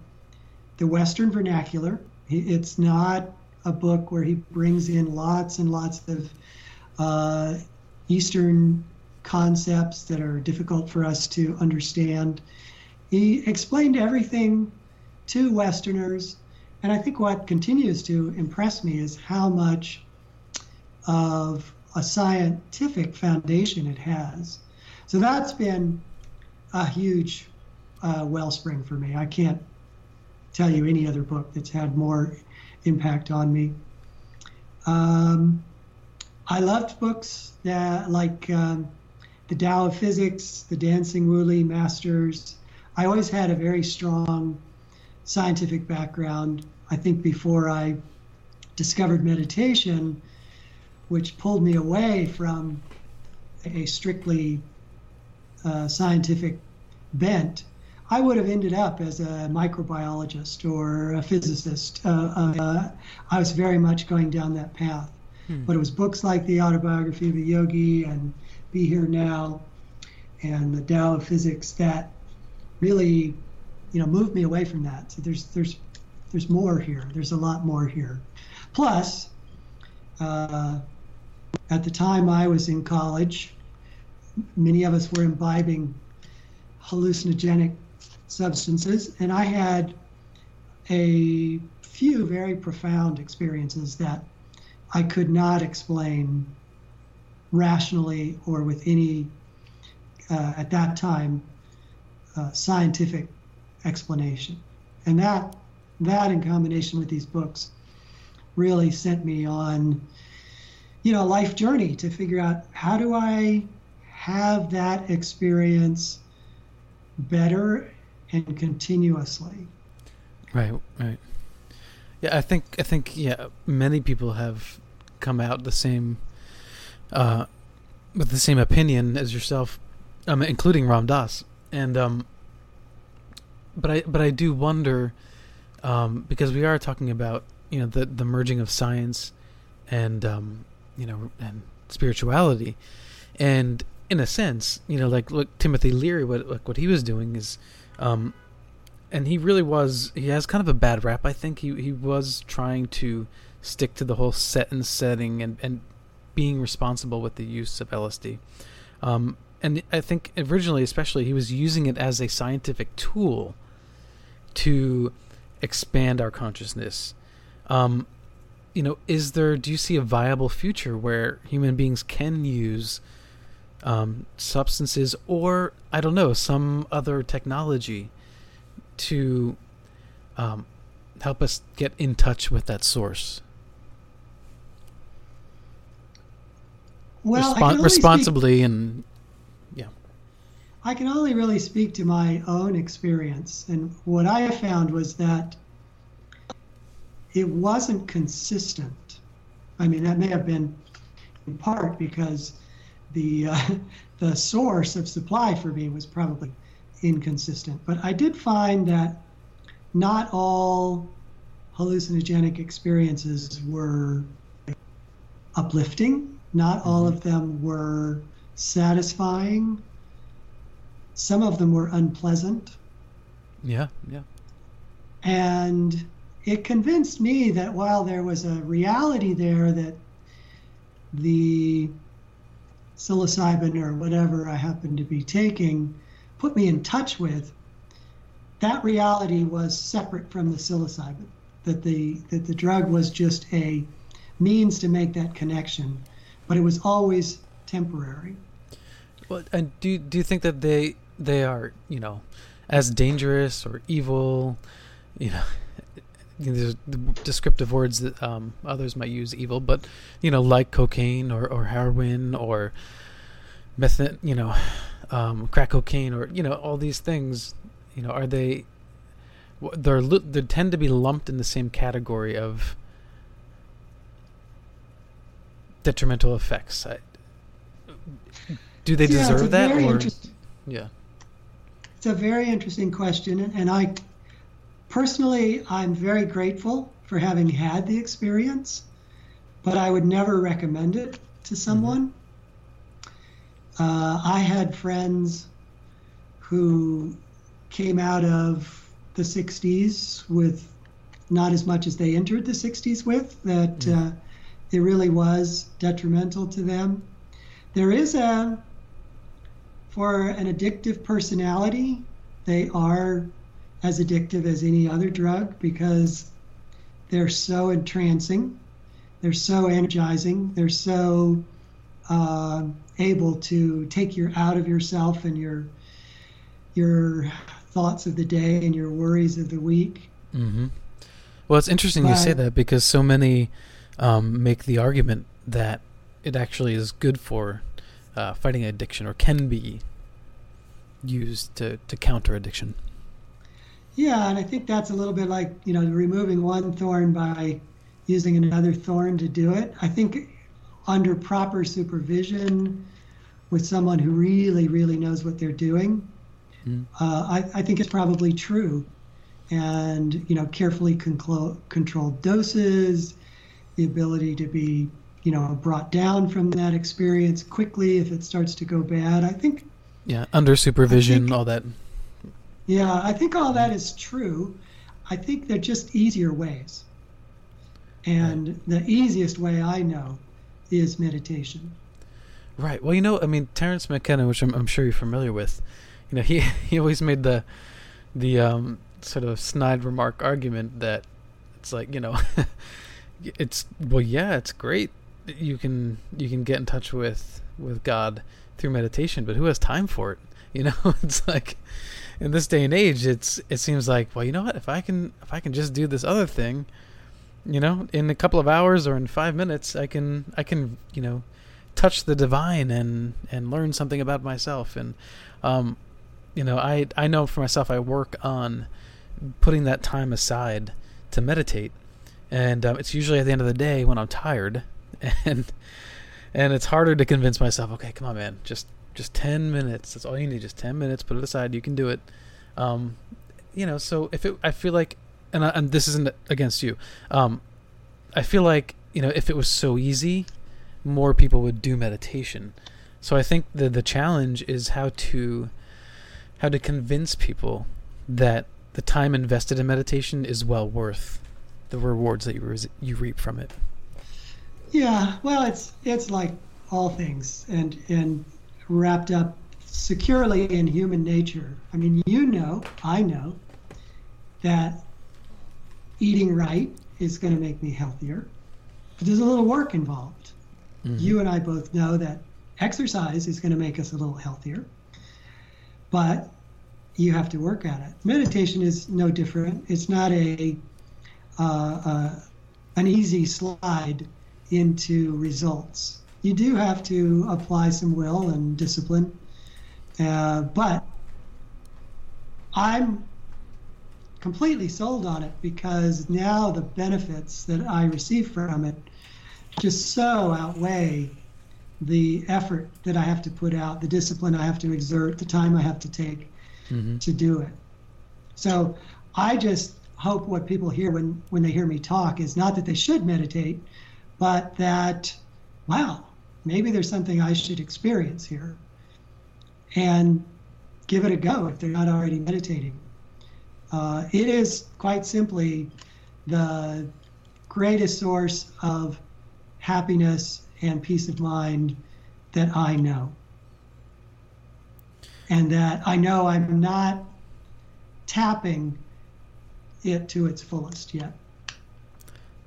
the Western vernacular. It's not a book where he brings in lots and lots of uh, Eastern concepts that are difficult for us to understand. He explained everything to Westerners. And I think what continues to impress me is how much of a scientific foundation it has. So that's been a huge uh, wellspring for me. I can't tell you any other book that's had more impact on me. Um, I loved books that like um, the Tao of Physics, the Dancing Wu-Li Masters. I always had a very strong scientific background. I think before I discovered meditation, which pulled me away from a strictly uh, scientific bent, I would have ended up as a microbiologist or a physicist. Uh, uh, I was very much going down that path. Hmm. But it was books like The Autobiography of a Yogi and Be Here Now and The Tao of Physics that really, you know, moved me away from that. So there's there's there's more here. There's a lot more here. Plus, uh, at the time I was in college, many of us were imbibing hallucinogenic substances, and I had a few very profound experiences that I could not explain rationally or with any, uh, at that time, uh, scientific explanation. And that, that in combination with these books really sent me on, you know, a life journey to figure out how do I have that experience better and continuously. Right, right. Yeah, I think I think yeah, many people have come out the same uh, with the same opinion as yourself, um, including Ram Dass. And um, but I but I do wonder um, because we are talking about you know the the merging of science and um, you know and spirituality, and in a sense, you know, like look Timothy Leary, what like what he was doing is um, and he really was. He has kind of a bad rap. I think he he was trying to stick to the whole set and setting and and being responsible with the use of LSD. Um, and I think originally, especially, he was using it as a scientific tool to expand our consciousness. Um, you know, is there? Do you see a viable future where human beings can use um, substances or I don't know some other technology to um, help us get in touch with that source. Well, Respon- responsibly speak, and yeah. I can only really speak to my own experience, and what I have found was that it wasn't consistent. I mean, that may have been in part because the uh, the source of supply for me was probably inconsistent. But I did find that not all hallucinogenic experiences were uplifting. Not all mm-hmm. of them were satisfying. Some of them were unpleasant. Yeah, yeah. And it convinced me that while there was a reality there that the psilocybin or whatever I happened to be taking put me in touch with, that reality was separate from the psilocybin. That the that the drug was just a means to make that connection, but it was always temporary. Well, and do do you think that they they are you know as dangerous or evil, you know? There's descriptive words that um, others might use evil, but you know, like cocaine or, or heroin or meth, you know, um, crack cocaine or you know all these things you know are they they're they tend to be lumped in the same category of detrimental effects. I, do they yeah, deserve that or yeah. It's a very interesting question and i personally i'm very grateful for having had the experience but i would never recommend it to someone mm-hmm uh, I had friends who came out of the 60s with not as much as they entered the 60s with, that mm. uh, it really was detrimental to them. There is a, for an addictive personality, they are as addictive as any other drug because they're so entrancing, they're so energizing, they're so uh, able to take you out of yourself and your your thoughts of the day and your worries of the week. Mm-hmm. Well, it's interesting but, you say that because so many um, make the argument that it actually is good for uh, fighting addiction or can be used to, to counter addiction. Yeah, and I think that's a little bit like, you know, removing one thorn by using another thorn to do it. I think under proper supervision with someone who really, really knows what they're doing, mm. uh, I, I, think it's probably true. And, you know, carefully control, controlled doses, the ability to be, you know, brought down from that experience quickly if it starts to go bad. I think. Yeah, under supervision, think, all that. Yeah, I think all that is true. I think they're just easier ways. And right. the easiest way I know is meditation. Right. Well, you know, I mean, Terence McKenna, which I'm, I'm sure you're familiar with, you know, he he always made the the um, sort of snide remark argument that it's like, you know, it's well, yeah, it's great. You can you can get in touch with with God through meditation, but who has time for it? You know, it's like in this day and age, it's it seems like well, you know what? If I can if I can just do this other thing, you know, in a couple of hours or in five minutes, I can I can you know touch the divine and and learn something about myself. And um, you know, I I know for myself, I work on putting that time aside to meditate, and um, it's usually at the end of the day when I'm tired, and and it's harder to convince myself. Okay, come on, man, just just 10 minutes. That's all you need just 10 minutes put it aside you can do it. Um, you know so if it i feel like and, I, and this isn't against you um, i feel like you know if it was so easy more people would do meditation. So i think the the challenge is how to how to convince people that the time invested in meditation is well worth the rewards that you re- you reap from it. Yeah well it's it's like all things and and wrapped up securely in human nature. I mean, you know, I know that eating right is going to make me healthier, but there's a little work involved. Mm-hmm. You and I both know that exercise is going to make us a little healthier, but you have to work at it. Meditation is no different. It's not a uh, uh, an easy slide into results you do have to apply some will and discipline. Uh, but I'm completely sold on it because now the benefits that I receive from it just so outweigh the effort that I have to put out, the discipline I have to exert, the time I have to take mm-hmm. to do it. So I just hope what people hear when, when they hear me talk is not that they should meditate, but that, wow, maybe there's something I should experience here and give it a go if they're not already meditating. Uh, it is quite simply the greatest source of happiness and peace of mind that I know. And that I know I'm not tapping it to its fullest yet.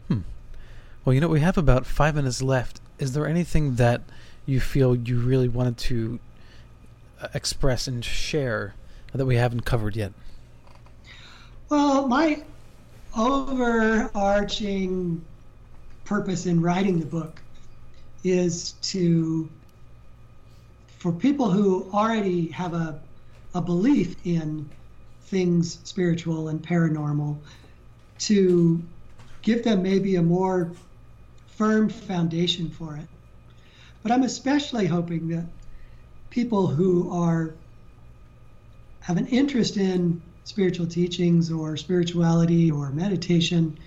Hmm. Well, you know, we have about five minutes left is there anything that you feel you really wanted to uh, express and share that we haven't covered yet? Well, my overarching purpose in writing the book is to for people who already have a, a belief in things spiritual and paranormal to give them maybe a more firm foundation for it. But I'm especially hoping that people who are have an interest in spiritual teachings or spirituality or meditation,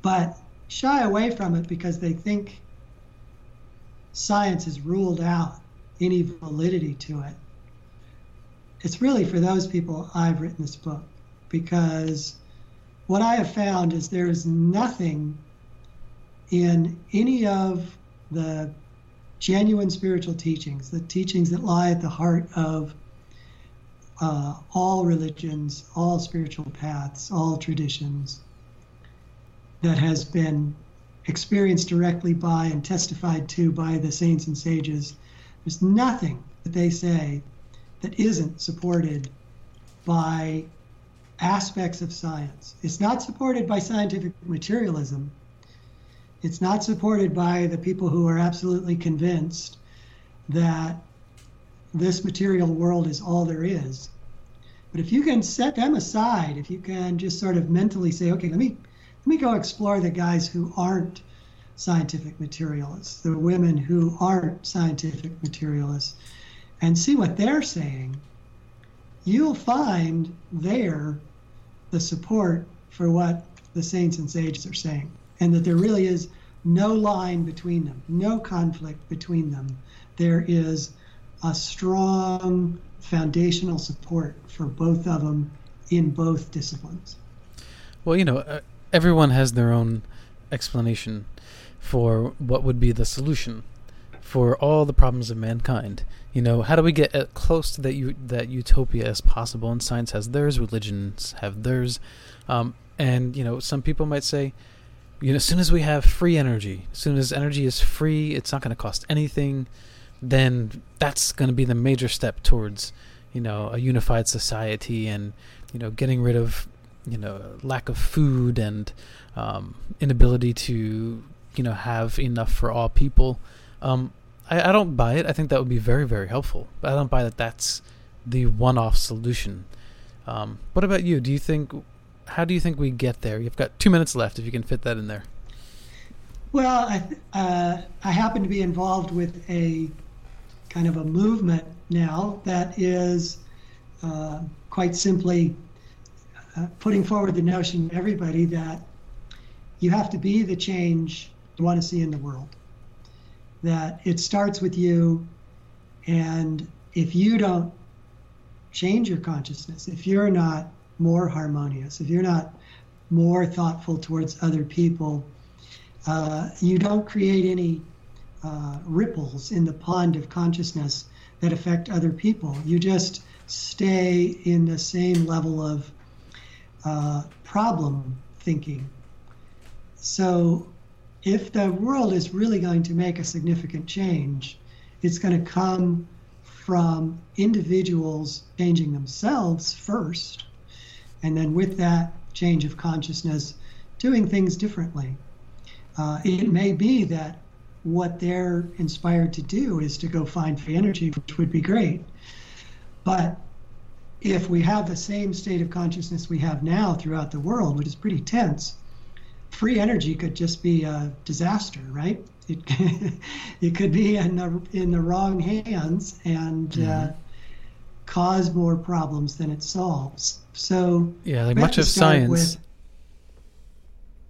but shy away from it because they think science has ruled out any validity to it. It's really for those people I've written this book because what I have found is there is nothing in any of the genuine spiritual teachings, the teachings that lie at the heart of uh, all religions, all spiritual paths, all traditions that has been experienced directly by and testified to by the saints and sages. There's nothing that they say that isn't supported by aspects of science. It's not supported by scientific materialism. It's not supported by the people who are absolutely convinced that this material world is all there is. But if you can set them aside, if you can just sort of mentally say, okay, let me let me go explore the guys who aren't scientific materialists, the women who aren't scientific materialists, and see what they're saying, you'll find there the support for what the saints and sages are saying, and that there really is no line between them, no conflict between them. There is a strong foundational support for both of them in both disciplines. Well, you know, uh, everyone has their own explanation for what would be the solution for all the problems of mankind. You know, how do we get as close to that u- that utopia as possible? And science has theirs, religions have theirs, um, and you know, some people might say, you know, as soon as we have free energy, as soon as energy is free, it's not going to cost anything. Then that's going to be the major step towards, you know, a unified society and you know, getting rid of you know lack of food and um, inability to you know have enough for all people. Um, I, I don't buy it. I think that would be very very helpful, but I don't buy that that's the one-off solution. Um, what about you? Do you think? How do you think we get there? You've got two minutes left. If you can fit that in there. Well, I, uh, I happen to be involved with a kind of a movement now that is uh, quite simply uh, putting forward the notion to everybody that you have to be the change you want to see in the world. That it starts with you, and if you don't change your consciousness, if you're not more harmonious, if you're not more thoughtful towards other people, uh, you don't create any uh, ripples in the pond of consciousness that affect other people. You just stay in the same level of uh, problem thinking. So, if the world is really going to make a significant change, it's going to come from individuals changing themselves first, and then with that change of consciousness, doing things differently. Uh, it may be that what they're inspired to do is to go find free energy, which would be great. But if we have the same state of consciousness we have now throughout the world, which is pretty tense, free energy could just be a disaster, right? It it could be in the in the wrong hands and mm-hmm. uh, cause more problems than it solves. So yeah, like much of science. With,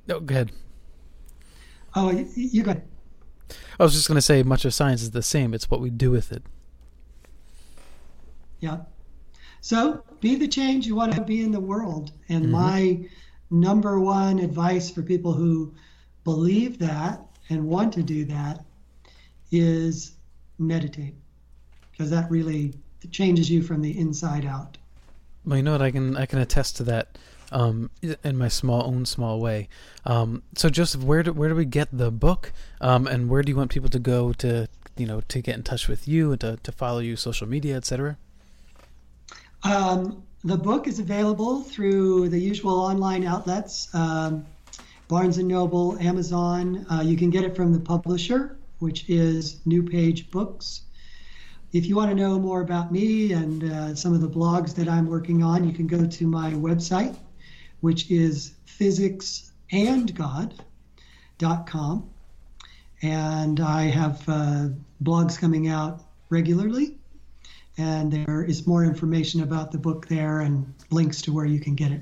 no, go ahead. Oh, you, you go. Ahead. I was just going to say, much of science is the same. It's what we do with it. Yeah. So be the change you want to be in the world. And mm-hmm. my number one advice for people who believe that and want to do that is meditate because that really changes you from the inside out. Well, you know what? I can I can attest to that um, in my small own small way. Um, so, Joseph, where do where do we get the book, um, and where do you want people to go to you know to get in touch with you and to, to follow you, social media, etc. Um, the book is available through the usual online outlets um, Barnes and Noble, Amazon. Uh, you can get it from the publisher, which is New Page Books. If you want to know more about me and uh, some of the blogs that I'm working on, you can go to my website, which is physicsandgod.com. And I have uh, blogs coming out regularly and there is more information about the book there and links to where you can get it.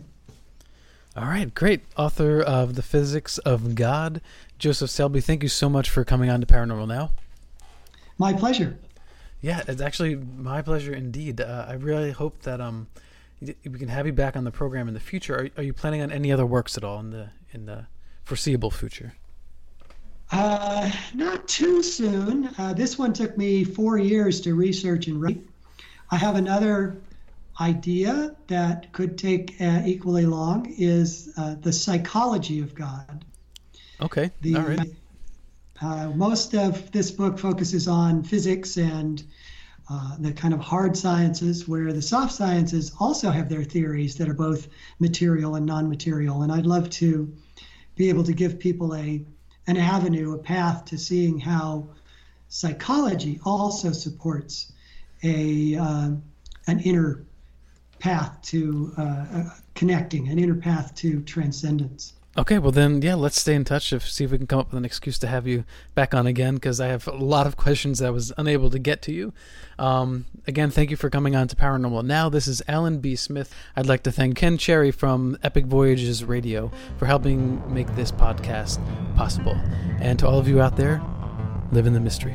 All right, great. Author of The Physics of God, Joseph Selbie, thank you so much for coming on to Paranormal Now. My pleasure. Yeah, it's actually my pleasure indeed. Uh, I really hope that um, we can have you back on the program in the future. Are, are you planning on any other works at all in the in the foreseeable future? Uh, not too soon. Uh, this one took me four years to research and write. I have another idea that could take uh, equally long is uh, the psychology of God. Okay. The, All right. Uh, most of this book focuses on physics and uh, the kind of hard sciences, where the soft sciences also have their theories that are both material and non-material. And I'd love to be able to give people a an avenue, a path to seeing how psychology also supports a uh, an inner path to uh, uh, connecting, an inner path to transcendence. Okay, well then, yeah, let's stay in touch. If see if we can come up with an excuse to have you back on again, because I have a lot of questions that I was unable to get to you. Um, again, thank you for coming on to Paranormal Now. This is Alan B. Smith. I'd like to thank Ken Cherry from Epic Voyages Radio for helping make this podcast possible, and to all of you out there, live in the mystery.